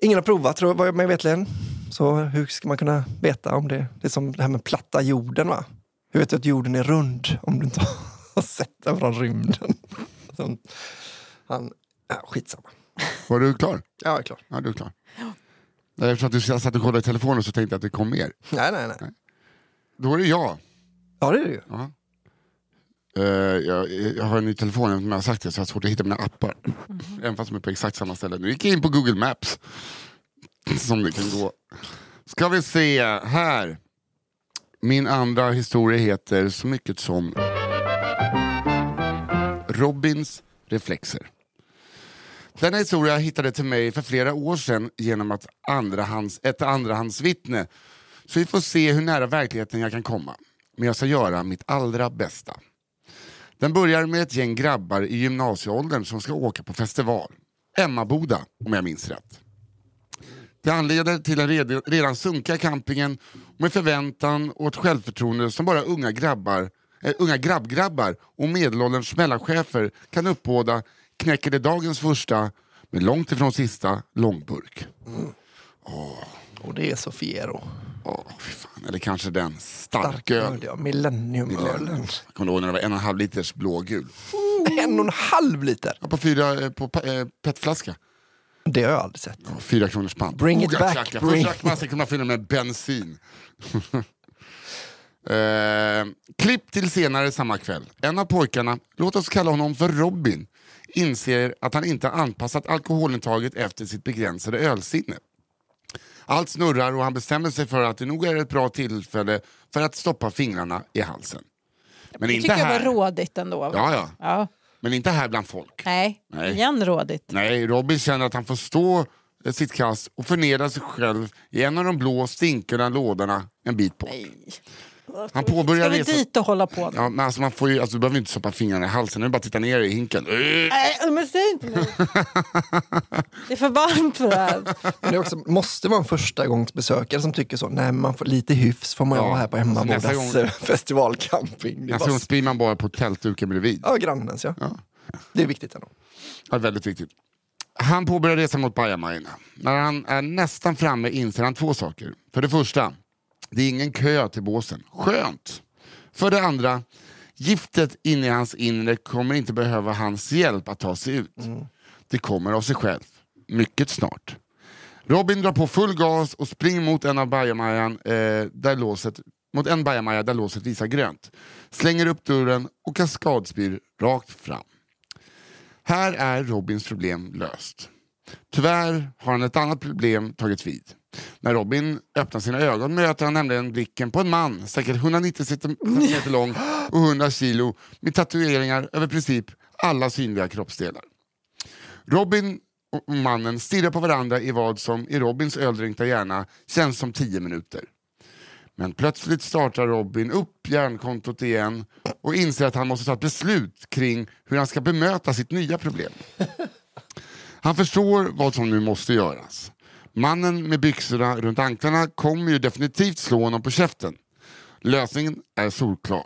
Ingen har provat, tror jag, vad jag mig vetligen. Så hur ska man kunna veta om det? Det är som det här med platta jorden, va? Hur vet du att jorden är rund om du inte [laughs] har sett den från rymden? [laughs] Så, han, ja, skitsamma. Var du klar? Ja, jag är klar. Ja, du är klar. Eftersom att du satt och kollade i telefonen så tänkte jag att det kom mer. Nej, nej, nej. Då är det jag. Ja, det är det ju. Ja. Eh, jag, jag har en ny telefon, jag har sagt det, så jag har svårt att hitta mina appar. Även fast de är på exakt samma ställe. Nu gick jag in på Google Maps. Som det kan gå. Ska vi se här. Min andra historia heter så mycket som Robins reflexer. Denna historia hittade till mig för flera år sedan genom att andrahands, ett andrahandsvittne. Så vi får se hur nära verkligheten jag kan komma. Men jag ska göra mitt allra bästa. Den börjar med ett gäng grabbar i gymnasieåldern som ska åka på festival. Emmaboda, om jag minns rätt. Det anleder till den redan sunkiga campingen med förväntan och ett självförtroende som bara unga grabbar, äh, unga grabbgrabbar och medelålderns mellanchefer kan uppbåda knäcker det dagens första, men långt ifrån sista, långburk. Och det är Sofiero. Fan. Eller kanske den starköl. Ja. Millenniumölen. Jag kommer ihåg när det var en och en halv liters blågul. [laughs] En och en halv liter! Ja, på fyra eh, på eh, petflaska. Det har jag aldrig sett. Fyra kronors pant. Bring it jag back, bring- Först drack man sig kunna fylla med bensin. [laughs] eh, klipp till senare samma kväll. En av pojkarna, låt oss kalla honom för Robin, inser att han inte anpassat alkoholintaget efter sitt begränsade ölsinne. Allt snurrar och han bestämmer sig för att det nog är ett bra tillfälle för att stoppa fingrarna i halsen. Men Det inte tycker jag var här. rådigt ändå. Ja, ja. ja. Men inte här bland folk. Nej, Nej. igen rådigt. Nej, Robin känner att han får stå eh, sitt kast och förnedra sig själv i en av de blå stinkande lådorna en bit bort. Han påbörjar Ska vi resan... dit och hålla på? Ja, men alltså man får ju, alltså, du behöver inte stoppa fingrarna i halsen, är bara att titta ner i hinken. Äh! Nej, men säg inte nu. [laughs] Det är för varmt för det här. Men det också, måste vara en första gångs besökare som tycker så. Nej, man får, lite hyfs får man ju Ja, ha här på alltså nästa Emmabodas gång- eh, festivalcamping. Nästa bara, gång springer man bara på tältduken bredvid. ja, grannens ja. Det är viktigt ändå. Ja, väldigt viktigt. Han påbörjar resan mot bajamajorna. När han är nästan framme inser han två saker. För det första, det är ingen kö till båsen. Skönt! För det andra, giftet inne i hans inre kommer inte behöva hans hjälp att ta sig ut. Det kommer av sig själv. Mycket snart. Robin drar på full gas och springer mot en av bajamajan, eh, där låset, mot en bajamaja där låset visar grönt. Slänger upp dörren och kaskadspyr rakt fram. Här är Robins problem löst. Tyvärr har han ett annat problem tagit vid. När Robin öppnar sina ögon möter han nämligen blicken på en man, säkert 190 cm lång och 100 kilo, med tatueringar över princip alla synliga kroppsdelar. Robin och mannen stirrar på varandra i vad som i Robins öldrinkta hjärna känns som tio minuter. Men plötsligt startar Robin upp hjärnkontot igen och inser att han måste ta ett beslut kring hur han ska bemöta sitt nya problem. Han förstår vad som nu måste göras. Mannen med byxorna runt anklarna kommer ju definitivt slå honom på käften. Lösningen är solklar.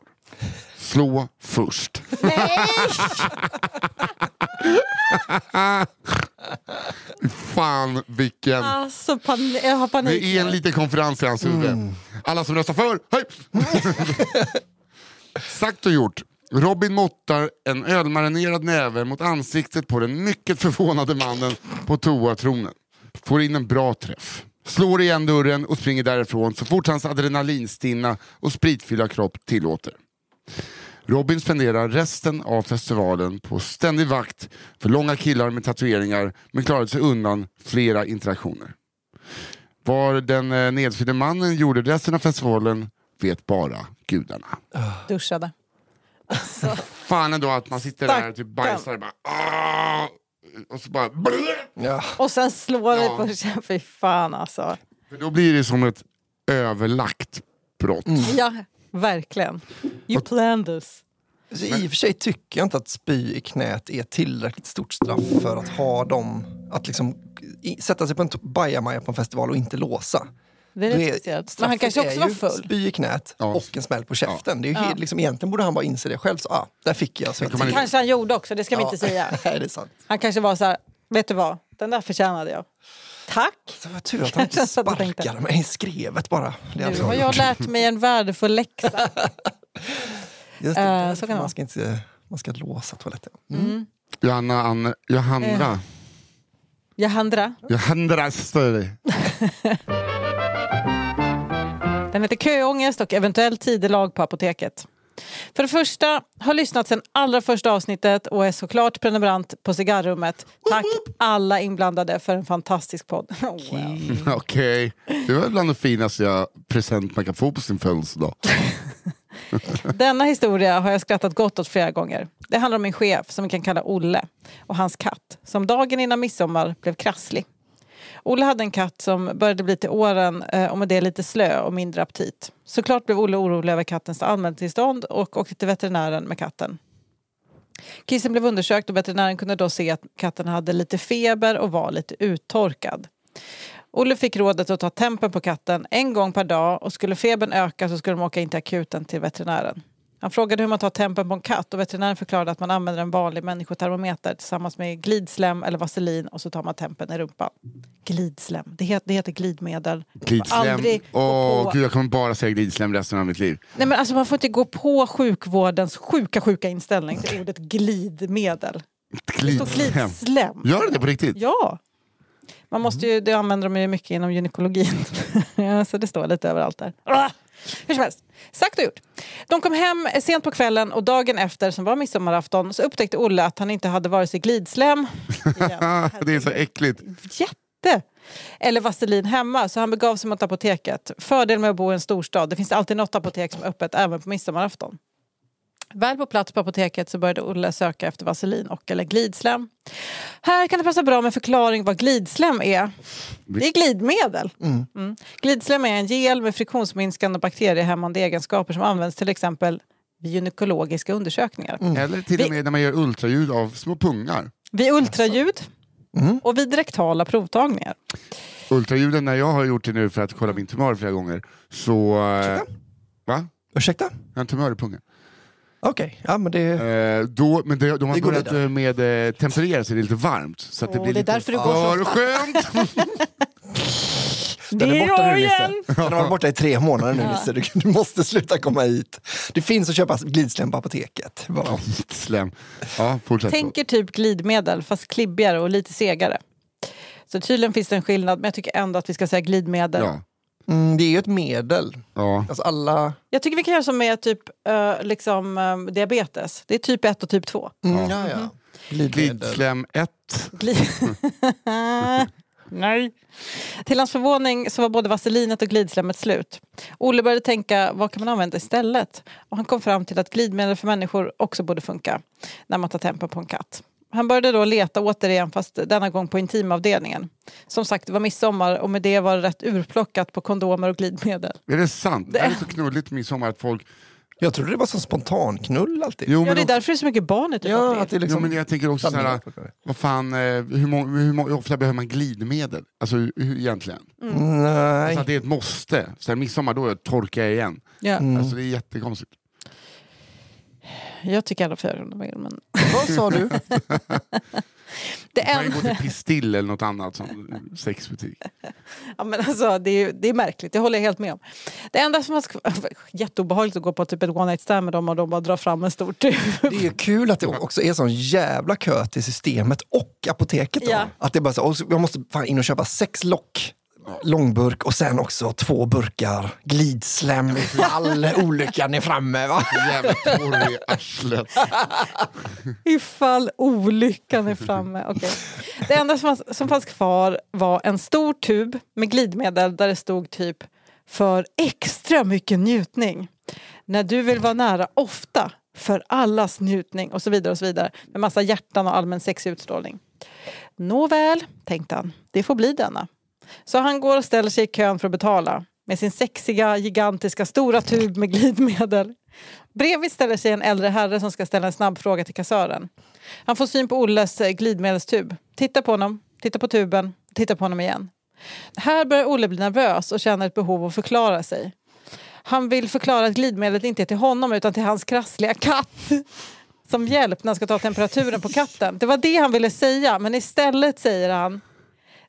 Slå först. Fan vilken... Alltså, pan jag har panik. Det är en liten konferens i hans huvud. Alla som röstar för, höj! Sagt och gjort. Robin måttar en ölmarinerad näve mot ansiktet på den mycket förvånade mannen på toatronen. Får in en bra träff. Slår igen dörren och springer därifrån så fort hans adrenalinstinna och spritfyllda kropp tillåter. Robin spenderar resten av festivalen på ständig vakt för långa killar med tatueringar men klarade sig undan flera interaktioner. Vad den eh, nedsydde mannen gjorde resten av festivalen vet bara gudarna. Duschade. Fan ändå att man sitter där och typ bajsar och bara "Åh!" Och så bara! Ja. Och sen slår Ja. det på käften. Fy fan alltså. För Då blir det som ett överlagt brott. Ja, verkligen. You planned this. Så I och för sig tycker jag inte att spy i knät är tillräckligt stort straff för att ha dem, att liksom sätta sig på en bajamaja på en festival och inte låsa. Det är lite speciellt. Men han kanske också var ju full. Spy i knät Ja. och en smäll på käften. Det är ju helt, liksom, egentligen borde han bara inse det själv. Så, ah, där fick jag. Så tycker- kanske han gjorde också, det ska vi inte säga. [laughs] Nej, det är sant. Han kanske var så här, vet du vad, den där förtjänade jag. Tack! Så vad tur att han [laughs] inte sparkade mig i skrevet bara. Det Nu har jag lärt mig en värdefull läxa. [laughs] Just det, därför så kan det man ska inte man ska låsa toaletten. Mm. Johanna, Anne, Johanna, Eh. Johandra, Johanna Större. Den heter Köångest och eventuellt tidelag på apoteket. För det första, har lyssnat sedan allra första avsnittet och är såklart prenumerant på Cigarrummet. Tack alla inblandade för en fantastisk podd. [laughs] Oh, wow. Okej, det var bland det finaste jag present man kan få på sin födelsedag. [laughs] Denna historia har jag skrattat gott åt flera gånger. Det handlar om min chef, som vi kan kalla Olle, och hans katt, som dagen innan midsommar blev krasslig. Olle hade en katt som började bli till åren eh, och med det lite slö och mindre aptit. Såklart blev Olle orolig över kattens allmäntillstånd och åkte till veterinären med katten. Kissen blev undersökt och veterinären kunde då se att katten hade lite feber och var lite uttorkad. Olle fick rådet att ta tempen på katten en gång per dag och skulle febern öka så skulle de åka in till akuten till veterinären. Han frågade hur man tar tempen på en katt och veterinären förklarade att man använder en vanlig människotermometer tillsammans med glidslem eller vaselin och så tar man tempen i rumpan. Glidslem, det heter, det heter glidmedel. Glidslem. Åh, på- gud, jag kommer bara säga glidslem resten av mitt liv. Nej, men alltså, man får inte gå på sjukvårdens sjuka, sjuka inställning till ordet glidmedel. Det står Glidslem. glidslem. Gör det det på riktigt? Ja, Man måste ju, det använder de ju mycket inom gynekologin. [laughs] Så det står lite överallt där. Hur som helst, sagt och gjort. De kom hem sent på kvällen och dagen efter, som var midsommarafton, så upptäckte Olle att han inte hade vare sig glidslem Igen. [laughs] det är så äckligt. jätte eller vaselin hemma, så han begav sig mot apoteket. Fördel med att bo i en storstad, det finns alltid något apotek som är öppet även på midsommarafton. Väl på plats på apoteket så började Olle söka efter vaselin och eller glidslem. Här kan det passa bra med förklaring vad glidslem är. Det är glidmedel. Mm. Glidslem är en gel med friktionsminskande och bakteriehämmande egenskaper som används till exempel vid gynekologiska undersökningar. Eller till och med när man gör ultraljud av små pungar. Vid ultraljud och vid rektala provtagningar. Ultraljuden när jag har gjort det nu för att kolla min tumör flera gånger så... eh, Va? Ursäkta? Jag har en tumör i pungen. Okej, ja men det... Eh, då, men det, de har Det börjat vidare. eh, med eh, temperera sig, det är lite varmt. Så att det Åh, blir det är lite därför det går så för skönt! [laughs] Den är borta nu! Nisse. Den har varit borta i tre månader nu Nisse. Du, du måste sluta komma hit. Det finns att köpa glidslem på apoteket. Bara. Slem. Ja, fortsätt. Tänker typ glidmedel fast klibbigare och lite segare. Så tydligen finns det en skillnad men jag tycker ändå att vi ska säga glidmedel. Ja. Mm, det är ju ett medel. Ja. Alltså alla... Jag tycker vi kan göra som med typ eh, liksom, eh, diabetes. Det är typ 1 och typ 2. Mm, ja, ja. Glidmedel. Glidslem 1. Gli- [laughs] Nej. Till hans förvåning så var både vaselinet och glidslemmet slut. Olle började tänka, vad kan man använda istället? Och han kom fram till att glidmedel för människor också borde funka när man tar tempen på en katt. Han började då leta återigen, fast denna gång på intimavdelningen. Som sagt, det var midsommar och med det var det rätt urplockat på kondomer och glidmedel. Är det sant? Det är så knulligt midsommar att folk... Jag trodde det var som spontanknull alltid. Jo, Ja, men det är också- därför det är så mycket barn i typ Ja, att det är Jo, liksom... men jag tänker också såhär, vad fan, eh, hur, må, hur, må, hur ofta behöver man glidmedel? Alltså hur, egentligen? Nej. Alltså att det är ett måste. Så här, midsommar, då torkar jag igen. Ja, Alltså det är jättekonstigt. Jag tycker alla får göra det de vill, men [laughs] Vad sa du? [laughs] det Man kan ju gå till Pistill eller något annat som sexbutik. [laughs] Ja, men alltså, det, är, det är märkligt, det håller jag helt med om. Det enda som är jätteobehagligt att gå på typ ett one night stand med dem och de bara drar fram en stor tub. Det är ju kul att det också är sån jävla kö till systemet och apoteket. Då. Ja. Att det bara så, och så- jag måste fan in och köpa sex lock långburk och sen också två burkar glidslem ifall [laughs] olyckan är framme. Va? Jävla torr i arslet. [laughs] Ifall olyckan är framme. Okej. Det enda som, fanns- som fanns kvar var en stor tub med glidmedel där det stod typ för extra mycket njutning. När du vill vara nära ofta, för allas njutning och så vidare. och så vidare Med massa hjärtan och allmän sexig utstrålning. Nåväl, tänkte han, det får bli denna. Så han går och ställer sig i kön för att betala med sin sexiga, gigantiska, stora tub med glidmedel. Bredvid ställer sig en äldre herre som ska ställa en snabb fråga till kassören. Han får syn på Olles eh, glidmedelstub. Tittar på honom, tittar på tuben, tittar på honom igen. Här börjar Olle bli nervös och känner ett behov av att förklara sig. Han vill förklara att glidmedlet inte är till honom utan till hans krassliga katt. Som hjälp när han ska ta temperaturen på katten. Det var det han ville säga men istället säger han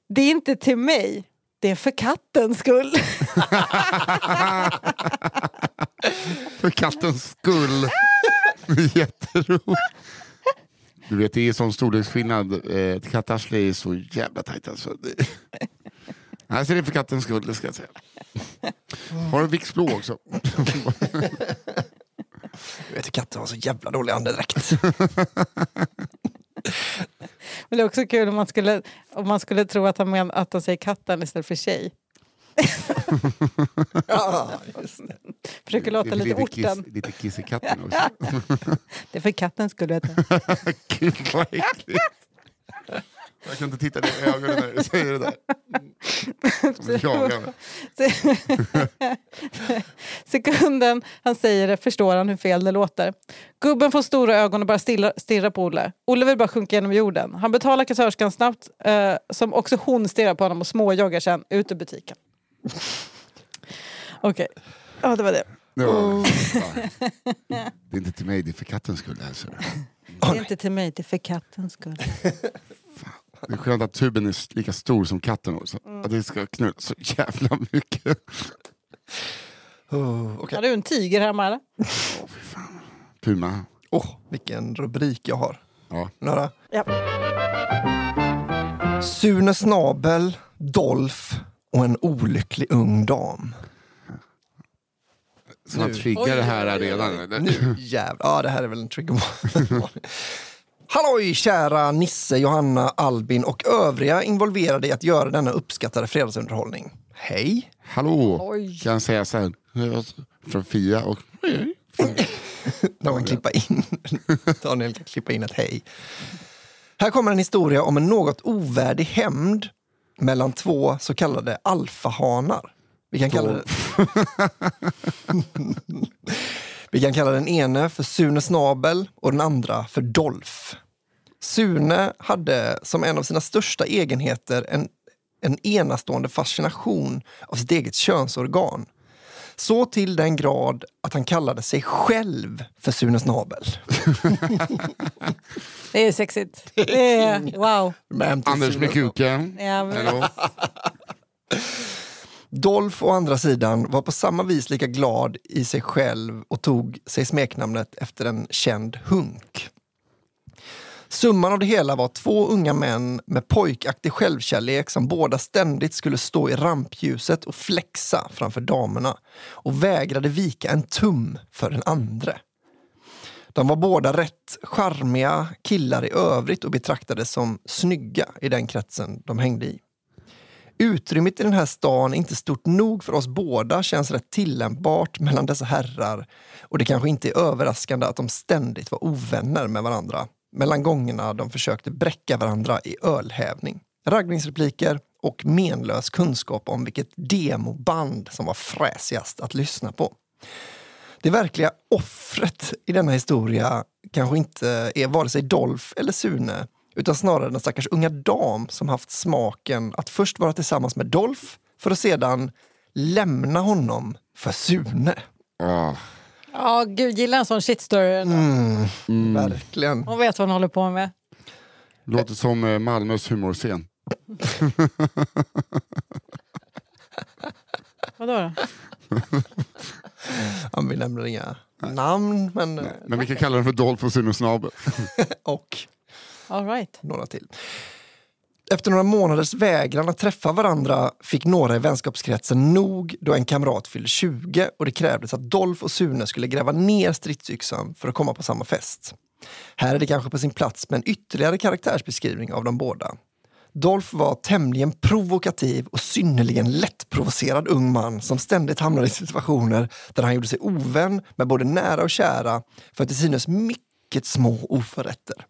det är inte till mig, det är för kattens skull. [laughs] För kattens skull. Det är Jätteroligt. Du vet, det är sån storleksskillnad. Eh, Ett kattarsle är så jävla tajt alltså. Det... [laughs] Nej, så det är för kattens skull, ska jag säga. Har du Vicks blå också? [laughs] Jag vet, katten har så jävla dålig andedräkt. Men det är också kul om man skulle, om man skulle tro att han, men, att han säger katten istället för tjej. [laughs] ja, just det. Försöker låta lite orten. Kiss, lite kiss i katten [laughs] också. Det är för kattens skull. Vet du. Gud vad äckligt. Jag inte titta dig i ögonen när du säger det där. [laughs] [laughs] Sekunden han säger det förstår han hur fel det låter. Gubben får stora ögon och bara stirra, stirra på Olle. Olle vill bara sjunka genom jorden. Han betalar kassörskan snabbt, eh, som också hon stirrar på honom och småjoggar sen ut ur butiken. [laughs] Okej, ja det var det. Det, var, ja. det är inte till mig, det är för kattens skull. Alltså. Det är inte till mig, det är för kattens skull. Det är skönt att tuben är lika stor som katten också. Att det ska knulla så jävla mycket. [laughs] Oh, okej. Har du en tiger hemma eller? Puma. Åh, vilken rubrik jag har. Ja. Några? Ja. Sune Snabel, Dolph och en olycklig ung dam. Så man triggar det här redan. Nu jävlar. Ja, det här är väl en trigger [laughs] Halloj kära Nisse, Johanna, Albin och övriga involverade i att göra denna uppskattade fredagsunderhållning. Hej! Hallå, kan jag säga sen. Från Fia och... [laughs] Någon klippa in. [laughs] Daniel kan klippa in ett hej. Här kommer en historia om en något ovärdig hämnd mellan två så kallade alfahanar. Vi kan kalla det... [laughs] Vi kan kalla den ene för Sune Snabel och den andra för Dolph. Sune hade som en av sina största egenheter en, en enastående fascination av sitt eget könsorgan. Så till den grad att han kallade sig själv för Sune Snabel. [laughs] Det är sexigt. Det är, wow. Anders med kuken. Ja, men-. [laughs] Dolph å andra sidan var på samma vis lika glad i sig själv och tog sig smeknamnet efter en känd hunk. Summan av det hela var två unga män med pojkaktig självkärlek som båda ständigt skulle stå i rampljuset och flexa framför damerna och vägrade vika en tum för den andra. De var båda rätt charmiga killar i övrigt och betraktades som snygga i den kretsen de hängde i. Utrymmet i den här stan är inte stort nog för oss båda känns rätt tillämpbart mellan dessa herrar. Och det kanske inte är överraskande att de ständigt var ovänner med varandra. Mellan gångerna de försökte bräcka varandra i ölhävning, raggningsrepliker och menlös kunskap om vilket demoband som var fräsigast att lyssna på. Det verkliga offret i denna historia kanske inte är vare sig Dolph eller Sune utan snarare den stackars unga dam som haft smaken att först vara tillsammans med Dolph för att sedan lämna honom för Sune. Ja, gud, gillar en sån shitstory. Mm. Verkligen. Hon vet vad hon håller på med. låter som eh, Malmös humorscen. [laughs] Vadå då? [laughs] Ja, vi nämner inga namn, men... Men vi kan kalla den för Dolph och Sune Snabel. [laughs] Och All right. några till. Efter några månaders vägran att träffa varandra fick några i vänskapskretsen nog då en kamrat fyllde 20 och det krävdes att Dolph och Sune skulle gräva ner stridsyxan för att komma på samma fest. Här är det kanske på sin plats med en ytterligare karaktärsbeskrivning av de båda. Dolph var tämligen provokativ och synnerligen lättprovocerad ung man som ständigt hamnade i situationer där han gjorde sig ovän med både nära och kära för till synes mycket små oförrätter.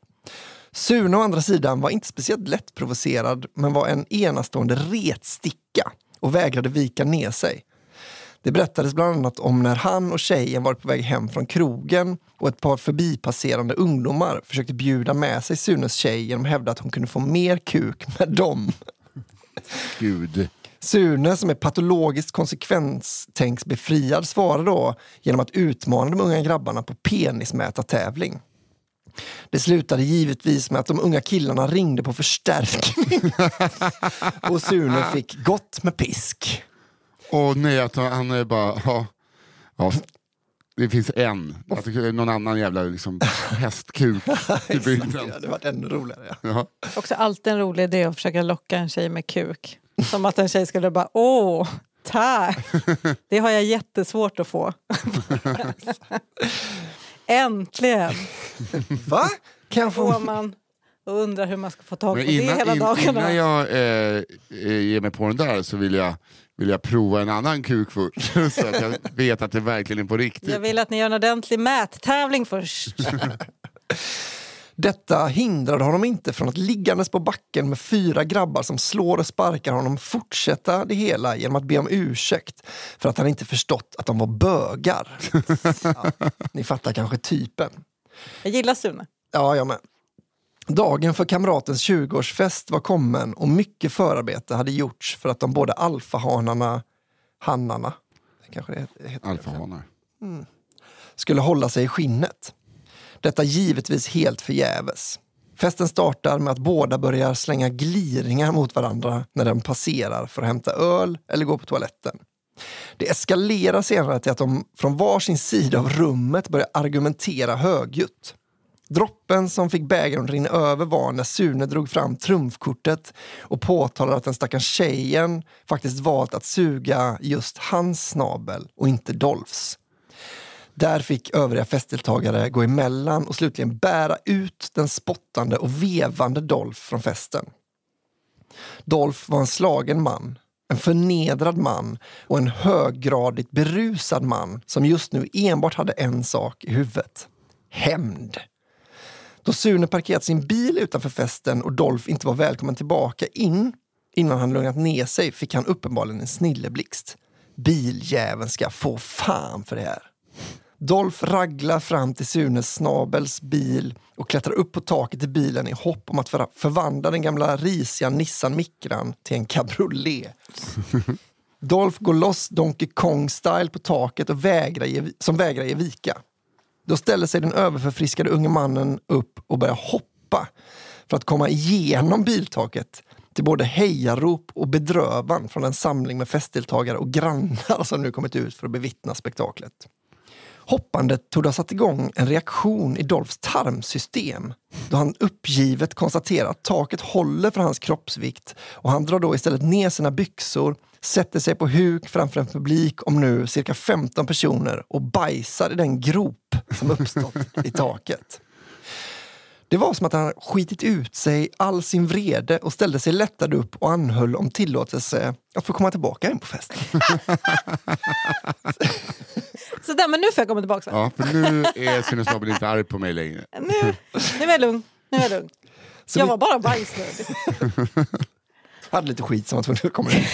Sune å andra sidan var inte speciellt lättprovocerad men var en enastående retsticka och vägrade vika ner sig. Det berättades bland annat om när han och tjejen var på väg hem från krogen och ett par förbipasserande ungdomar försökte bjuda med sig Sunes tjej genom att hävda att hon kunde få mer kuk med dem. Gud. Sune, som är patologiskt konsekvenstänksbefriad, svarar då genom att utmana de unga grabbarna på penismätartävling. Det slutade givetvis med att de unga killarna ringde på förstärkning [laughs] och Sune fick gott med pisk. Och nej, att han är bara... Ja, ja, det finns en. Att det är någon annan jävla liksom, hästkuk i [laughs] bygden. Det hade varit ännu roligare. Ja. Också alltid en rolig idé att försöka locka en tjej med kuk. Som att en tjej skulle bara, åh, tack. [laughs] Det har jag jättesvårt att få. Äntligen [laughs] Va? Kan jag få... man och undrar hur man ska få tag på Men det innan, hela in, dagarna. innan jag eh, eh, ger mig på den där så vill jag, vill jag prova en annan kuk först. [laughs] så att jag vet att det verkligen är på riktigt. Jag vill att ni gör en ordentlig mättävling först. [laughs] Detta hindrade honom inte från att liggandes på backen med fyra grabbar som slår och sparkar honom fortsätta det hela genom att be om ursäkt för att han inte förstått att de var bögar. [laughs] Ja, ni fattar kanske typen. Jag gillar Sune. Ja, jag med. Dagen för kamratens 20-årsfest var kommen och mycket förarbete hade gjorts för att de båda alfahanarna, hannarna, kanske det heter, Alfahanar. skulle hålla sig i skinnet. Detta givetvis helt förgäves. Festen startar med att båda börjar slänga gliringar mot varandra när de passerar för att hämta öl eller gå på toaletten. Det eskalerar senare till att de från varsin sida av rummet börjar argumentera högljutt. Droppen som fick bägaren att rinna över var när Sune drog fram trumfkortet och påtalade att den stackars tjejen faktiskt valt att suga just hans snabel och inte Dolphs. Där fick övriga festdeltagare gå emellan och slutligen bära ut den spottande och vevande Dolph från festen. Dolph var en slagen man, en förnedrad man och en höggradigt berusad man som just nu enbart hade en sak i huvudet. Hämnd. Då Sune parkerat sin bil utanför festen och Dolph inte var välkommen tillbaka in innan han lugnat ner sig fick han uppenbarligen en snilleblixt. Biljäveln ska få fan för det här. Dolph raglar fram till Sunes snabels bil och klättrar upp på taket i bilen i hopp om att för förvandla den gamla risiga Nissan Micran till en cabriolet. [laughs] Dolph går loss Donkey Kong-style på taket och vägrar ge, som vägrar ge vika. Då ställer sig den överförfriskade unge mannen upp och börjar hoppa för att komma igenom biltaket till både hejarop och bedrövan från en samling med festdeltagare och grannar som nu kommit ut för att bevittna spektaklet. Hoppandet tog ha satt igång en reaktion i Dolphs tarmsystem då han uppgivet konstaterar att taket håller för hans kroppsvikt och han drar då istället ner sina byxor, sätter sig på huk framför en publik om nu cirka 15 personer och bajsar i den grop som uppstått i taket. Det var som att han skitit ut sig all sin vrede och ställde sig lättad upp och anhöll om tillåtelse att få komma tillbaka in på festen. [laughs] Så där, men nu får jag komma tillbaka. Ja, för nu är Sune Snabel inte arg på mig längre. Nu, nu är jag lugn. Nu är jag lugn. Så Jag vi- var bara bajsnödig. [laughs] hade lite skit som var tvungen att komma in.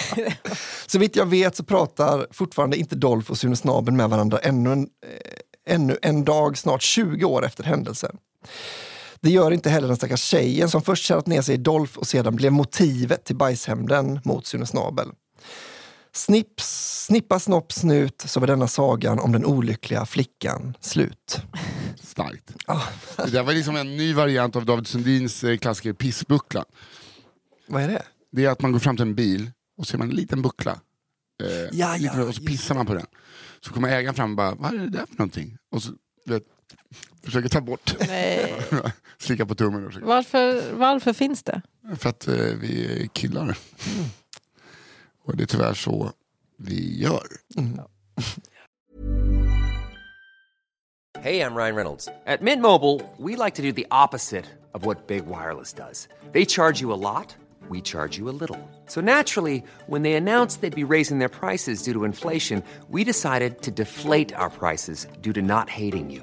Så vitt jag vet så pratar fortfarande inte Dolph och Sune med varandra ännu en, eh, ännu en dag, snart 20 år efter händelsen. Det gör inte heller den stackars tjejen som först kärrat ner sig i Dolph och sedan blev motivet till bajshämnden mot Sune Snabel. Snips, snippa snopp snut så var denna sagan om den olyckliga flickan slut. Starkt. Det där var liksom en ny variant av David Sundins eh, klassiker Pissbucklan. Vad är det? Det är att man går fram till en bil och ser man en liten buckla. Eh, Ja, ja, och så pissar man på den. Så kommer ägaren fram och bara, vad är det där för någonting? Och så vet, försöker ta bort. Nej. [laughs] Slicka på tummen. Och försöker. Varför, varför finns det? För att eh, vi är killar. Mm. Och det är tyvärr så vi gör. Hey, I'm Ryan Reynolds. At Mint Mobile, we like to do the opposite of what Big Wireless does. They charge you a lot, we charge you a little. So naturally, when they announced they'd be raising their prices due to inflation, we decided to deflate our prices due to not hating you.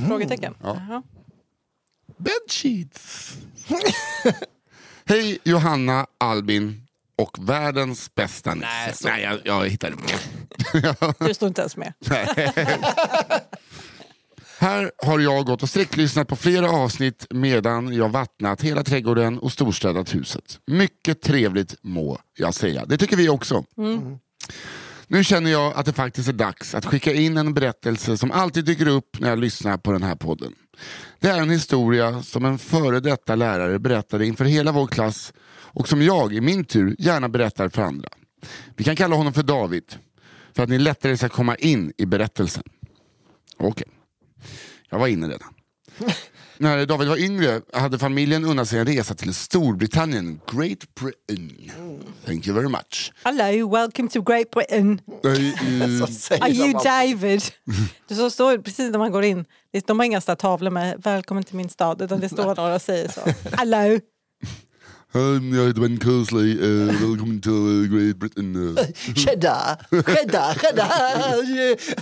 Bedsheets? Frågetecken. Ja. Bedsheets. Hej Johanna, Albin och världens bästa Nisse. Nej, Nej jag, jag hittade på. [laughs] Du står inte ens med. Här har jag gått och sträcklyssnat på flera avsnitt medan jag vattnat hela trädgården och storstädat huset. Mycket trevligt må jag säga. Det tycker vi också. Nu känner jag att det faktiskt är dags att skicka in en berättelse som alltid dyker upp när jag lyssnar på den här podden. Det är en historia som en före detta lärare berättade inför hela vår klass och som jag i min tur gärna berättar för andra. Vi kan kalla honom för David, för att ni lättare ska komma in i berättelsen. Okej, jag var inne redan. När David var yngre hade familjen unnat sig en resa till Storbritannien, Great Britain. Thank you very much. Hello, welcome to Great Britain. [laughs] Are you. David? [laughs] Det så står precis när man går in. De har inga tavlor med välkommen till min stad utan det står några och säger så. [laughs] Hello. Um, jag heter Ben Kersley, uh, välkommen till uh, Great Britain. Uh. Cheddar, cheddar, cheddar.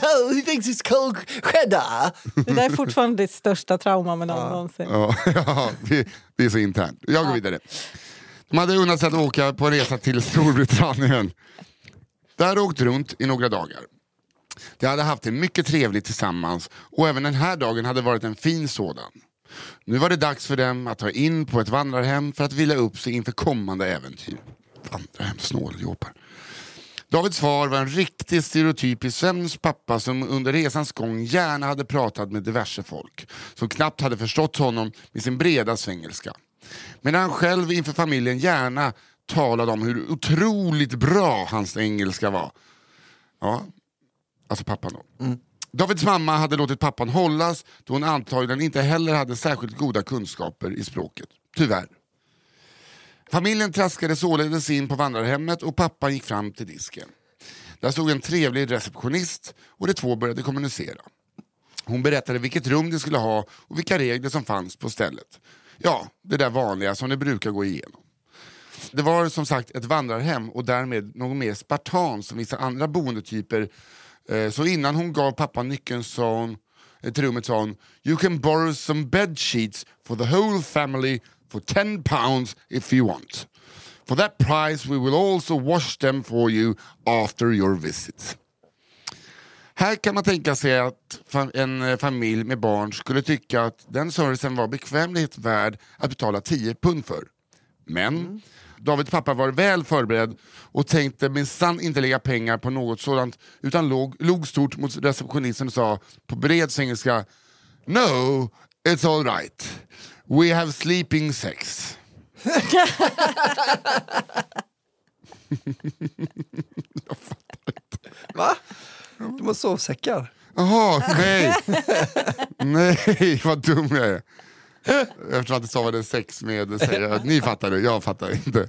Oh, he thinks it's called cheddar. Det där är fortfarande ditt största trauma med någon någonsin. Ja, [laughs] ja det, det är så internt. Jag går vidare. De hade unnat sig att åka på en resa till Storbritannien. Där hade åkt runt i några dagar. De hade haft det mycket trevligt tillsammans och även den här dagen hade varit en fin sådan. Nu var det dags för dem att ta in på ett vandrarhem för att vila upp sig inför kommande äventyr. Vandrarhem, snåljåpar. Davids far var en riktig stereotypisk svensk pappa som under resans gång gärna hade pratat med diverse folk som knappt hade förstått honom med sin breda svengelska. Medan han själv inför familjen gärna talade om hur otroligt bra hans engelska var. Ja, alltså pappan då. Mm. Davids mamma hade låtit pappan hållas då hon antagligen inte heller hade särskilt goda kunskaper i språket. Tyvärr. Familjen traskade således in på vandrarhemmet och pappan gick fram till disken. Där stod en trevlig receptionist och de två började kommunicera. Hon berättade vilket rum de skulle ha och vilka regler som fanns på stället. Ja, det där vanliga som de brukar gå igenom. Det var som sagt ett vandrarhem och därmed något mer spartan som vissa andra boendetyper. Eh, så innan hon gav pappan nyckeln sa hon, eh, till rummet sa hon You can borrow some bed sheets for the whole family for 10 pounds if you want. For that price we will also wash them for you after your visit. Här kan man tänka sig att en eh, familj med barn skulle tycka att den servicen var bekvämlighet värd att betala 10 pund för. Men mm. Davids pappa var väl förberedd och tänkte minsann inte lägga pengar på något sådant utan låg, log stort mot receptionisten och sa på bred engelska No, it's all right. We have sleeping sex. Va? De har sovsäckar. Jaha, nej. nej, vad dum jag är. Eftersom att det stavade sex med, säger jag, ni fattar det, jag fattar inte.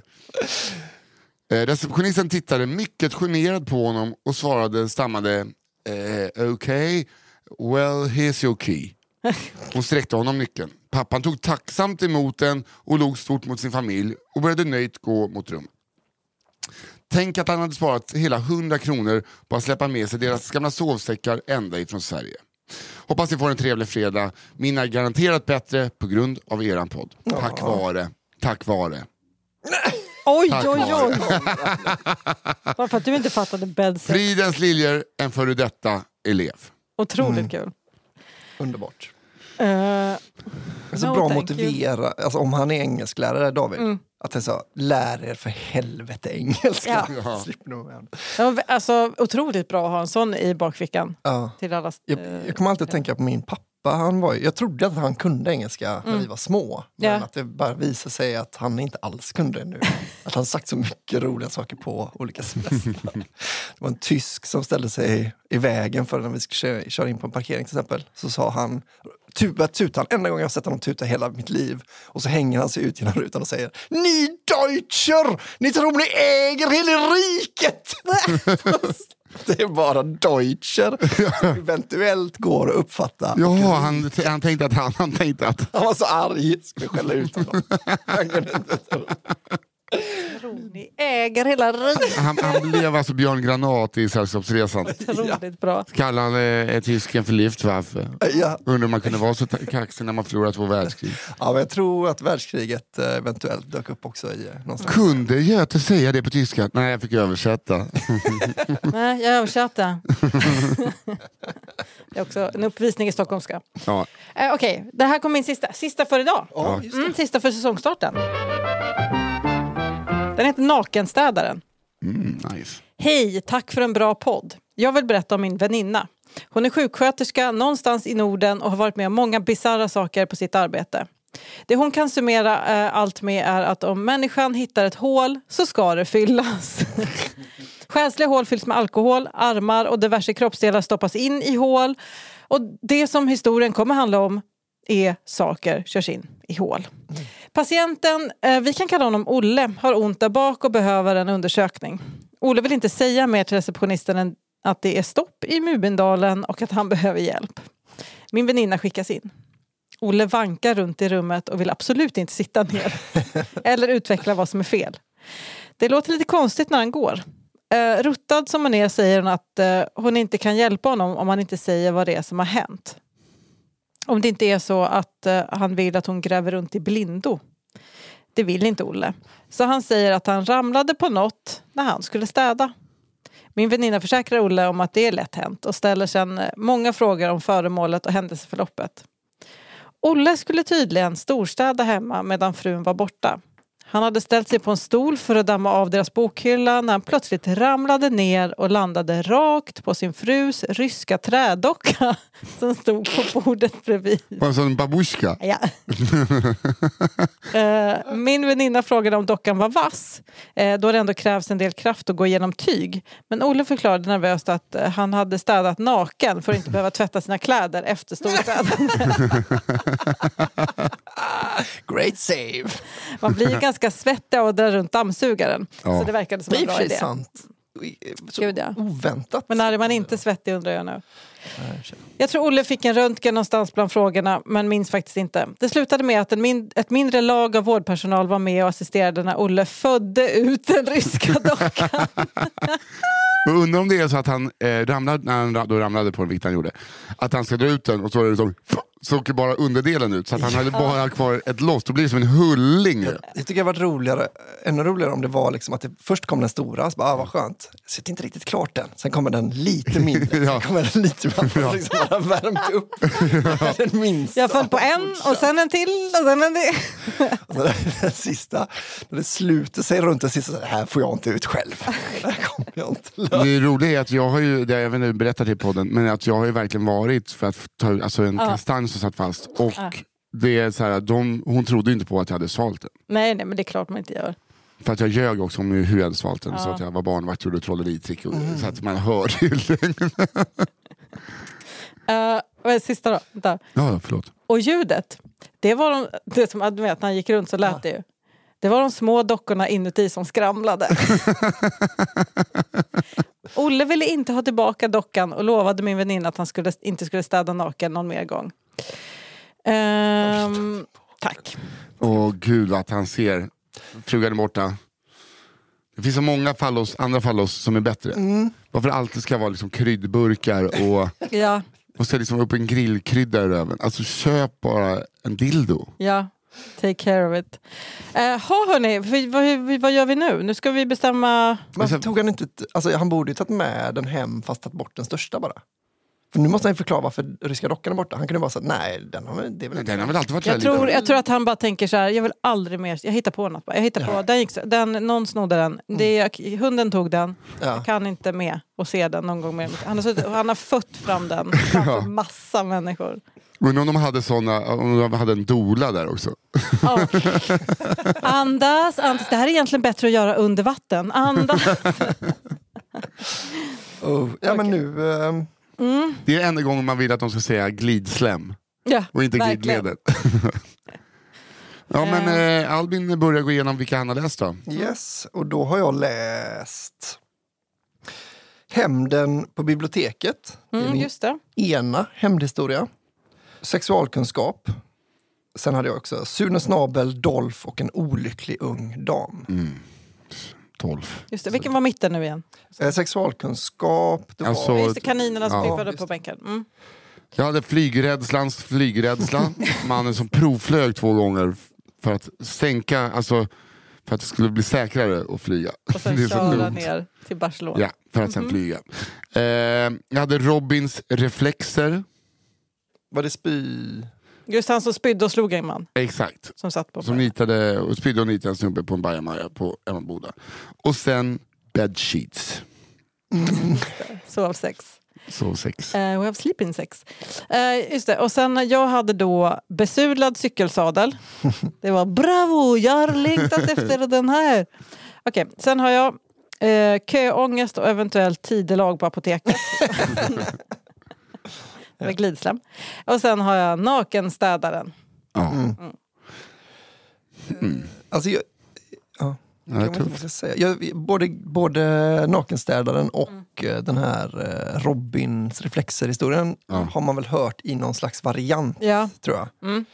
Eh, receptionisten tittade mycket generad på honom och svarade stammade eh, okej, well here's your key. Hon sträckte honom nyckeln. Pappan tog tacksamt emot den och log stort mot sin familj och började nöjt gå mot rummet. Tänk att han hade sparat hela 100 kronor på att släppa med sig deras gamla sovsäckar ända ifrån Sverige. Hoppas ni får en trevlig fredag. Min är garanterat bättre på grund av eran podd. Tack vare, tack vare. Oj, Tack oj, oj. [laughs] Bara för att du inte fattade bedsex. Fridens liljor, en före detta elev. Otroligt kul. Underbart. Eh, Så No, bra motivera, alltså, om han är engelsklärare David, att det så, lär er för helvete engelska. Ja. [laughs] Var alltså, otroligt bra att ha en sån i bakfickan. Ja. Till alla, Jag, eh, jag kommer alltid att tänka på min pappa. Han var, jag trodde att han kunde engelska när vi var små. Men Ja. att det bara visade sig att han inte alls kunde nu. [laughs] Att han sagt så mycket roliga saker på olika semestrar. [laughs] Det var en tysk som ställde sig i vägen för när vi skulle köra, in på en parkering till exempel. Så sa han, tu- började tuta, enda gången jag har sett honom tuta hela mitt liv. Och så hänger han sig ut genom rutan och säger Ni Deutscher! Ni tror ni äger hela riket! [laughs] [laughs] Det är bara Deutscher som [laughs] eventuellt går att uppfatta. Ja, han, han tänkte att han, han tänkte att Han var så arg, skulle skälla ut honom. [laughs] Han kunde inte tro. Ni äger hela riket. han, han blev alltså Björn Granat i Sällskapsresan. Otroligt bra. Kallade eh, tysken för Liftwaffe. Ja. Undrar om man kunde vara så ta- kaxig när man förlorat två världskrig. ja, men jag tror att världskriget eh, eventuellt dök upp också i eh, någonstans. Kunde Göte säga det på tyska? Nej, jag fick översätta. [laughs] Nej, jag översatte. [laughs] det är också en uppvisning i stockholmska. Ja. Eh, Okej, det här kommer min sista. Sista för idag. Ja, just det. Mm, sista för säsongstarten. Den heter Nakenstädaren. Mm, nice. Hej, tack för en bra podd. Jag vill berätta om min väninna. Hon är sjuksköterska någonstans i Norden och har varit med om många bisarra saker på sitt arbete. Det hon kan summera eh, allt med är att om människan hittar ett hål så ska det fyllas. [laughs] Själsliga hål fylls med alkohol, armar och diverse kroppsdelar stoppas in i hål. Och det som historien kommer handla om är saker körs in i hål. Patienten, eh, vi kan kalla honom Olle, har ont där bak och behöver en undersökning. Olle vill inte säga mer till receptionisten än att det är stopp i Mubindalen och att han [laughs] behöver hjälp. Min väninna skickas in. Olle vankar runt i rummet och vill absolut inte sitta ner [laughs] eller utveckla vad som är fel. Det låter lite konstigt när han går. Uh, ruttad som han är säger hon att eh, hon inte kan hjälpa honom om han inte säger vad det är som har hänt. Om det inte är så att eh, han vill att hon gräver runt i blindo. Det vill inte Olle. Så han säger att han ramlade på något när han skulle städa. Min väninna försäkrar Olle om att det är lätt hänt och ställer sedan eh, många frågor om föremålet och händelseförloppet. Olle skulle tydligen storstäda hemma medan frun var borta. Han hade ställt sig på en stol för att damma av deras bokhylla när han plötsligt ramlade ner och landade rakt på sin frus ryska trädocka [laughs] som stod på bordet bredvid. En sån babushka? Ja. [laughs] Eh, min väninna frågade om dockan var vass, eh, då det ändå krävs en del kraft att gå igenom tyg. Men Olle förklarade nervöst att eh, han hade städat naken för att inte behöva tvätta sina kläder efter storstädandet. [laughs] Great save! Man blir ganska svettig av att dra runt dammsugaren. Ja. Så det verkade som en och bra idé. sant. Så Gud, ja. oväntat. Men när är man inte svettig undrar jag nu. Jag tror Olle fick en röntgen någonstans bland frågorna men minns faktiskt inte. Det slutade med att en min ett mindre lag av vårdpersonal var med och assisterade när Olle födde ut den ryska [laughs] dockan. Men undrar om det är så att han eh, ramlade, när han då ramlade på den, vilket han gjorde, att han ska dra ut den och så är det som, så åker bara underdelen ut. Så att han hade bara kvar ett loss, då blir det som en hulling. ju. Jag tycker det varit roligare, ännu roligare om det var liksom att det först kom den stora, så bara, ah, vad skönt. Jag sitter inte riktigt klart den. Sen kommer den lite [laughs] mindre, Ja. sen kommer den lite [laughs] mindre. Ja. Liksom bara värmt upp [laughs] den minsta. Jag föll på en och sen en till och sen en till. Och så den sista, när det sluter sig runt den sista, så här får jag inte ut själv. Det kommer jag inte. Det roliga är att jag har ju, det har jag även berättat i podden, men att jag har ju verkligen varit för att ta alltså en kastanj som satt fast. Och det är så här, de, hon trodde inte på att jag hade svalt den. Nej, nej, men det är klart man inte gör. För att jag ljög också om hur jag hade svalt den. Så att jag var barnvakt och gjorde trolleritrick. Och, Så att man hörde ju. [laughs] Uh, [laughs] vad sista då? Vänta. Ja, förlåt. Och ljudet, det var de, det som du vet, när han gick runt så lät det ju. Det var de små dockorna inuti som skramlade. [laughs] Olle ville inte ha tillbaka dockan och lovade min väninna att han skulle, inte skulle städa naken någon mer gång. Ehm, tack. Åh gud att han ser frugan är borta. Det finns så många fallos, andra fallos som är bättre. Varför det alltid ska vara liksom kryddburkar och, [laughs] Ja, och så liksom upp en grillkrydda i röven. Alltså köp bara en dildo. ja. Take care of it. Uh, ha hörni, vad, vad, vad gör vi nu? Nu ska vi bestämma... Varför tog han inte, alltså han borde ju tagit med den hem fast tagit bort den största bara. För nu måste han förklara varför ryska dockan är borta. Han kunde bara säga nej, den har, det är väl inte Den har väl alltid varit Jag tror, jag tror att han bara tänker så här, jag vill aldrig mer, jag hittar på något. Jag hittar på, den gick, den, någon snodde den, det, jag, hunden tog den, Ja. jag kan inte med och se den någon gång mer. Han har, suttit- han har fött fram den [laughs] framför massa människor. Undrar om de hade såna, om de hade en dola där också. Ja. [laughs] Andas, andas, det här är egentligen bättre att göra under vatten. Andas. [laughs] Oh, ja men nu, ehm, Det är enda gången man vill att de ska säga glidslem Ja, och inte verkligen. glidmedel. [laughs] ja men eh, Albin börjar gå igenom vilka han har läst då. yes, och då har jag läst Hämnden på biblioteket. Det är Mm, just det. ena hämndhistoria. Sexualkunskap. Sen hade jag också Sune Snabel, Dolph och en olycklig ung dam. 12. Just det. Vilken var mitten nu igen? Eh, sexualkunskap, det var... Alltså, Just det, kaninerna som Ja. på bänken. Mm. Jag hade flygrädslans flygrädsla. [laughs] Mannen som provflög två gånger för att sänka, alltså för att det skulle bli säkrare att flyga. Och sen [laughs] köra ner till Barcelona. Ja, för att sen flyga. Eh, jag hade Robins reflexer. Var det spy... Just han som spydde och slog en man Exakt. som satt på Som nitade och spydde och nitade en snubbe på en bajamaja på Emmaboda. Och sen bedsheets. [laughs] sov sex. Så sex. Uh, we have sleeping sex. Uh, just det. Och sen jag hade då besudlad cykelsadel. [laughs] Det var bravo, jag har längtat [laughs] efter den här. Okej, okay, sen har jag uh, köångest och eventuellt tidelag på apoteket. Det var glidslem. Och sen har jag nakenstädaren. Ja. Mm. Mm. Alltså, jag, ja. Jag säga. Jag, både, både Nakenstädaren och eh, den här eh, Robins reflexer-historien Ja. har man väl hört i någon slags variant, Ja. tror jag. Mm.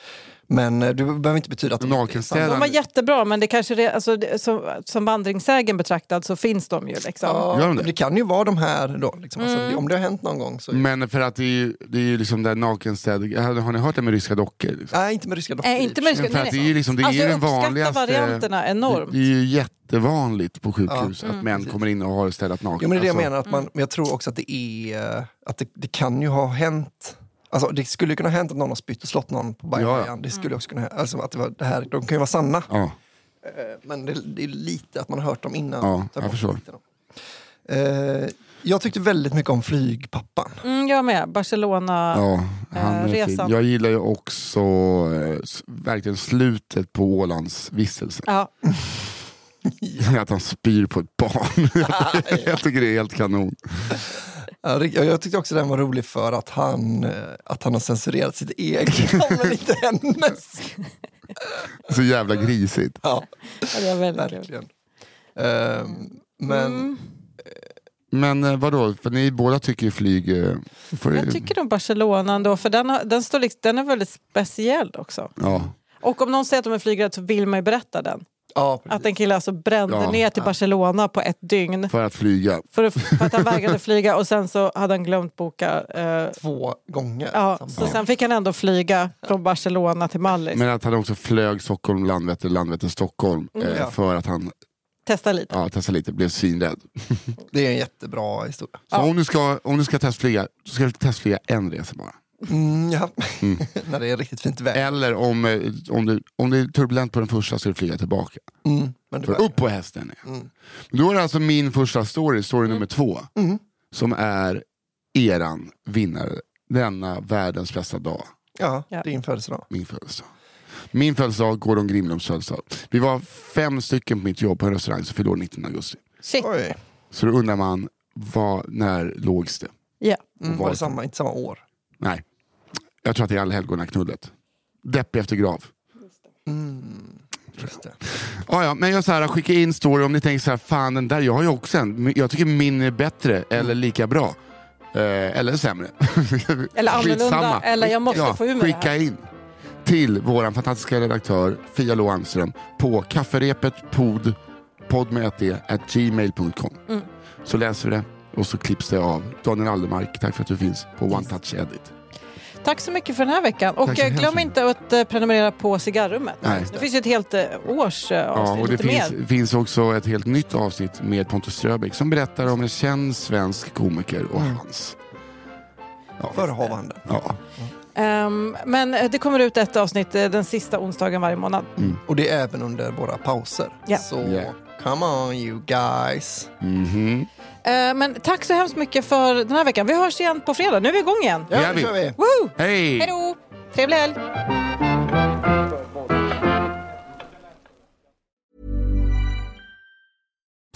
Men eh, det behöver inte betyda att de Nakenstädaren- De var jättebra men det kanske det, alltså, det, som, som vandringssägen betraktad så finns de ju. Liksom. Ja, Gör de det? det kan ju vara de här då. Liksom. Alltså, Mm. det- om det har hänt någon gång så... Men för att det är ju, det är ju liksom där nakenstäd... Har ni hört det med ryska dockor? Liksom? Nej, inte med ryska dockor. Nej, inte med ryska- Men för nej, nej. det är ju liksom, det är Alltså, den vanligaste... varianterna enormt. Det, det är ju jättevanligt på sjukhus Ja. att män kommer in och har städat naken. Jo, men det är det jag Alltså, menar, att man, men jag tror också att det är... eh, Att det, det kan ju ha hänt... Alltså, det skulle ju kunna hänt att någon har spytt och slått någon på Ja, ja. bajan. Det skulle också kunna hända. Alltså, att det var, det här, de kan ju vara sanna. Ja, Eh, Men det, det är lite att man har hört dem innan. Ja, jag förstår. Eh, jag tyckte väldigt mycket om Flygpappan. Mm, jag med. Barcelona. ja, han Eh. Jag gillar ju också eh, verkligen slutet på Ålands vistelse. Ja. [laughs] Att han spyr på ett barn. [laughs] [laughs] jag tycker det är helt kanon. Jag tyckte också den var rolig för att han, eh, att han har censurerat sitt eget, [laughs] men inte [laughs] hennes. Så jävla grisigt. Ja, Ja, det var väldigt kul. verkligen. Ehm, men Mm. Men eh, vadå, för ni båda tycker ju flyg... eh, Får, Jag tycker nog Barcelona ändå, för den, har, den, står liksom, den är väldigt speciell också. ja. Och om någon säger att de är flygrädda så vill man ju berätta den. Ja, Att en kille alltså brände Ja. ner till Barcelona på ett dygn För att flyga. för, att- för att han [laughs] vägrade flyga och sen så hade han glömt boka. Eh, två gånger. ja, så sen fick han ändå flyga från Barcelona till Mallis. Men att han också flög Stockholm, Landvetter, Landvetter, Stockholm. Eh, Ja. För att han Testa lite. ja, testade lite, blev svinrädd. Det är en jättebra historia. Så om, du ska, om du ska testflyga, så ska du testflyga en resa bara. Mm, ja. [laughs] När det är riktigt fint väder. Eller om, eh, om, du, om det är turbulent på den första ska du flyga tillbaka. Mm, men det För upp på hästen. Ja. Mm. Då är det alltså min första story, story nummer två. Mm. Som är eran vinnare denna världens bästa dag. Ja, Ja. din födelsedag. Min födelsedag. Min födelsedag, Gordon Grimlunds födelsedag. Vi var fem stycken på mitt jobb på en restaurang som fyllde år 19 augusti. Shit. Oj. Så då undrar man, vad, när lågs det? Ja. Mm, var det varför? samma, inte samma år? Nej, jag tror att det är allhelgonaknullet. Deppig efter grav. Det. Ja, ja, men jag så här, skicka in story om ni tänker så här, fan den där, jag har ju också en. Jag tycker min är bättre eller lika bra. Eh, eller sämre. [laughs] Eller annorlunda, eller jag måste få ur mig det Skicka här. in till vår fantastiska redaktör Fia Lo Almström på kafferepet pod, podd med ett D, at gmail.com. Mm. Så läser vi det och så klipps det av. Daniel Aldermark, tack för att du finns på One Touch Edit. Tack så mycket för den här veckan. Och eh, hemskt glöm inte att eh, prenumerera på Cigarrummet. Nej. Det finns ju ett helt eh, års eh, Ja, avsnitt, och det finns, finns också ett helt nytt avsnitt med Pontus Ströbeck som berättar om en känd svensk komiker och Mm. hans... Ja, Förehavande. ja. Ehm, men det kommer ut ett avsnitt den sista onsdagen varje månad. Och det är även under våra pauser. Ja. Så Yeah. come on you guys. Mhm. Eh, men tack så hemskt mycket för den här veckan. Vi hörs igen på fredag. Nu är vi igång igen. Ja, det kör vi. Woo! Hej! Hej då! Trevlig helg!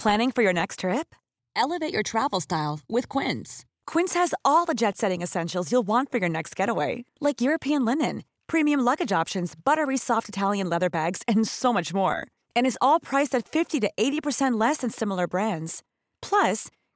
Planning for your next trip? Elevate your travel style with Quince. Quince has all the jet setting essentials you'll want for your next getaway, like European linen, premium luggage options, buttery soft Italian leather bags, and so much more. And is all priced at 50 to 80% less than similar brands. Plus,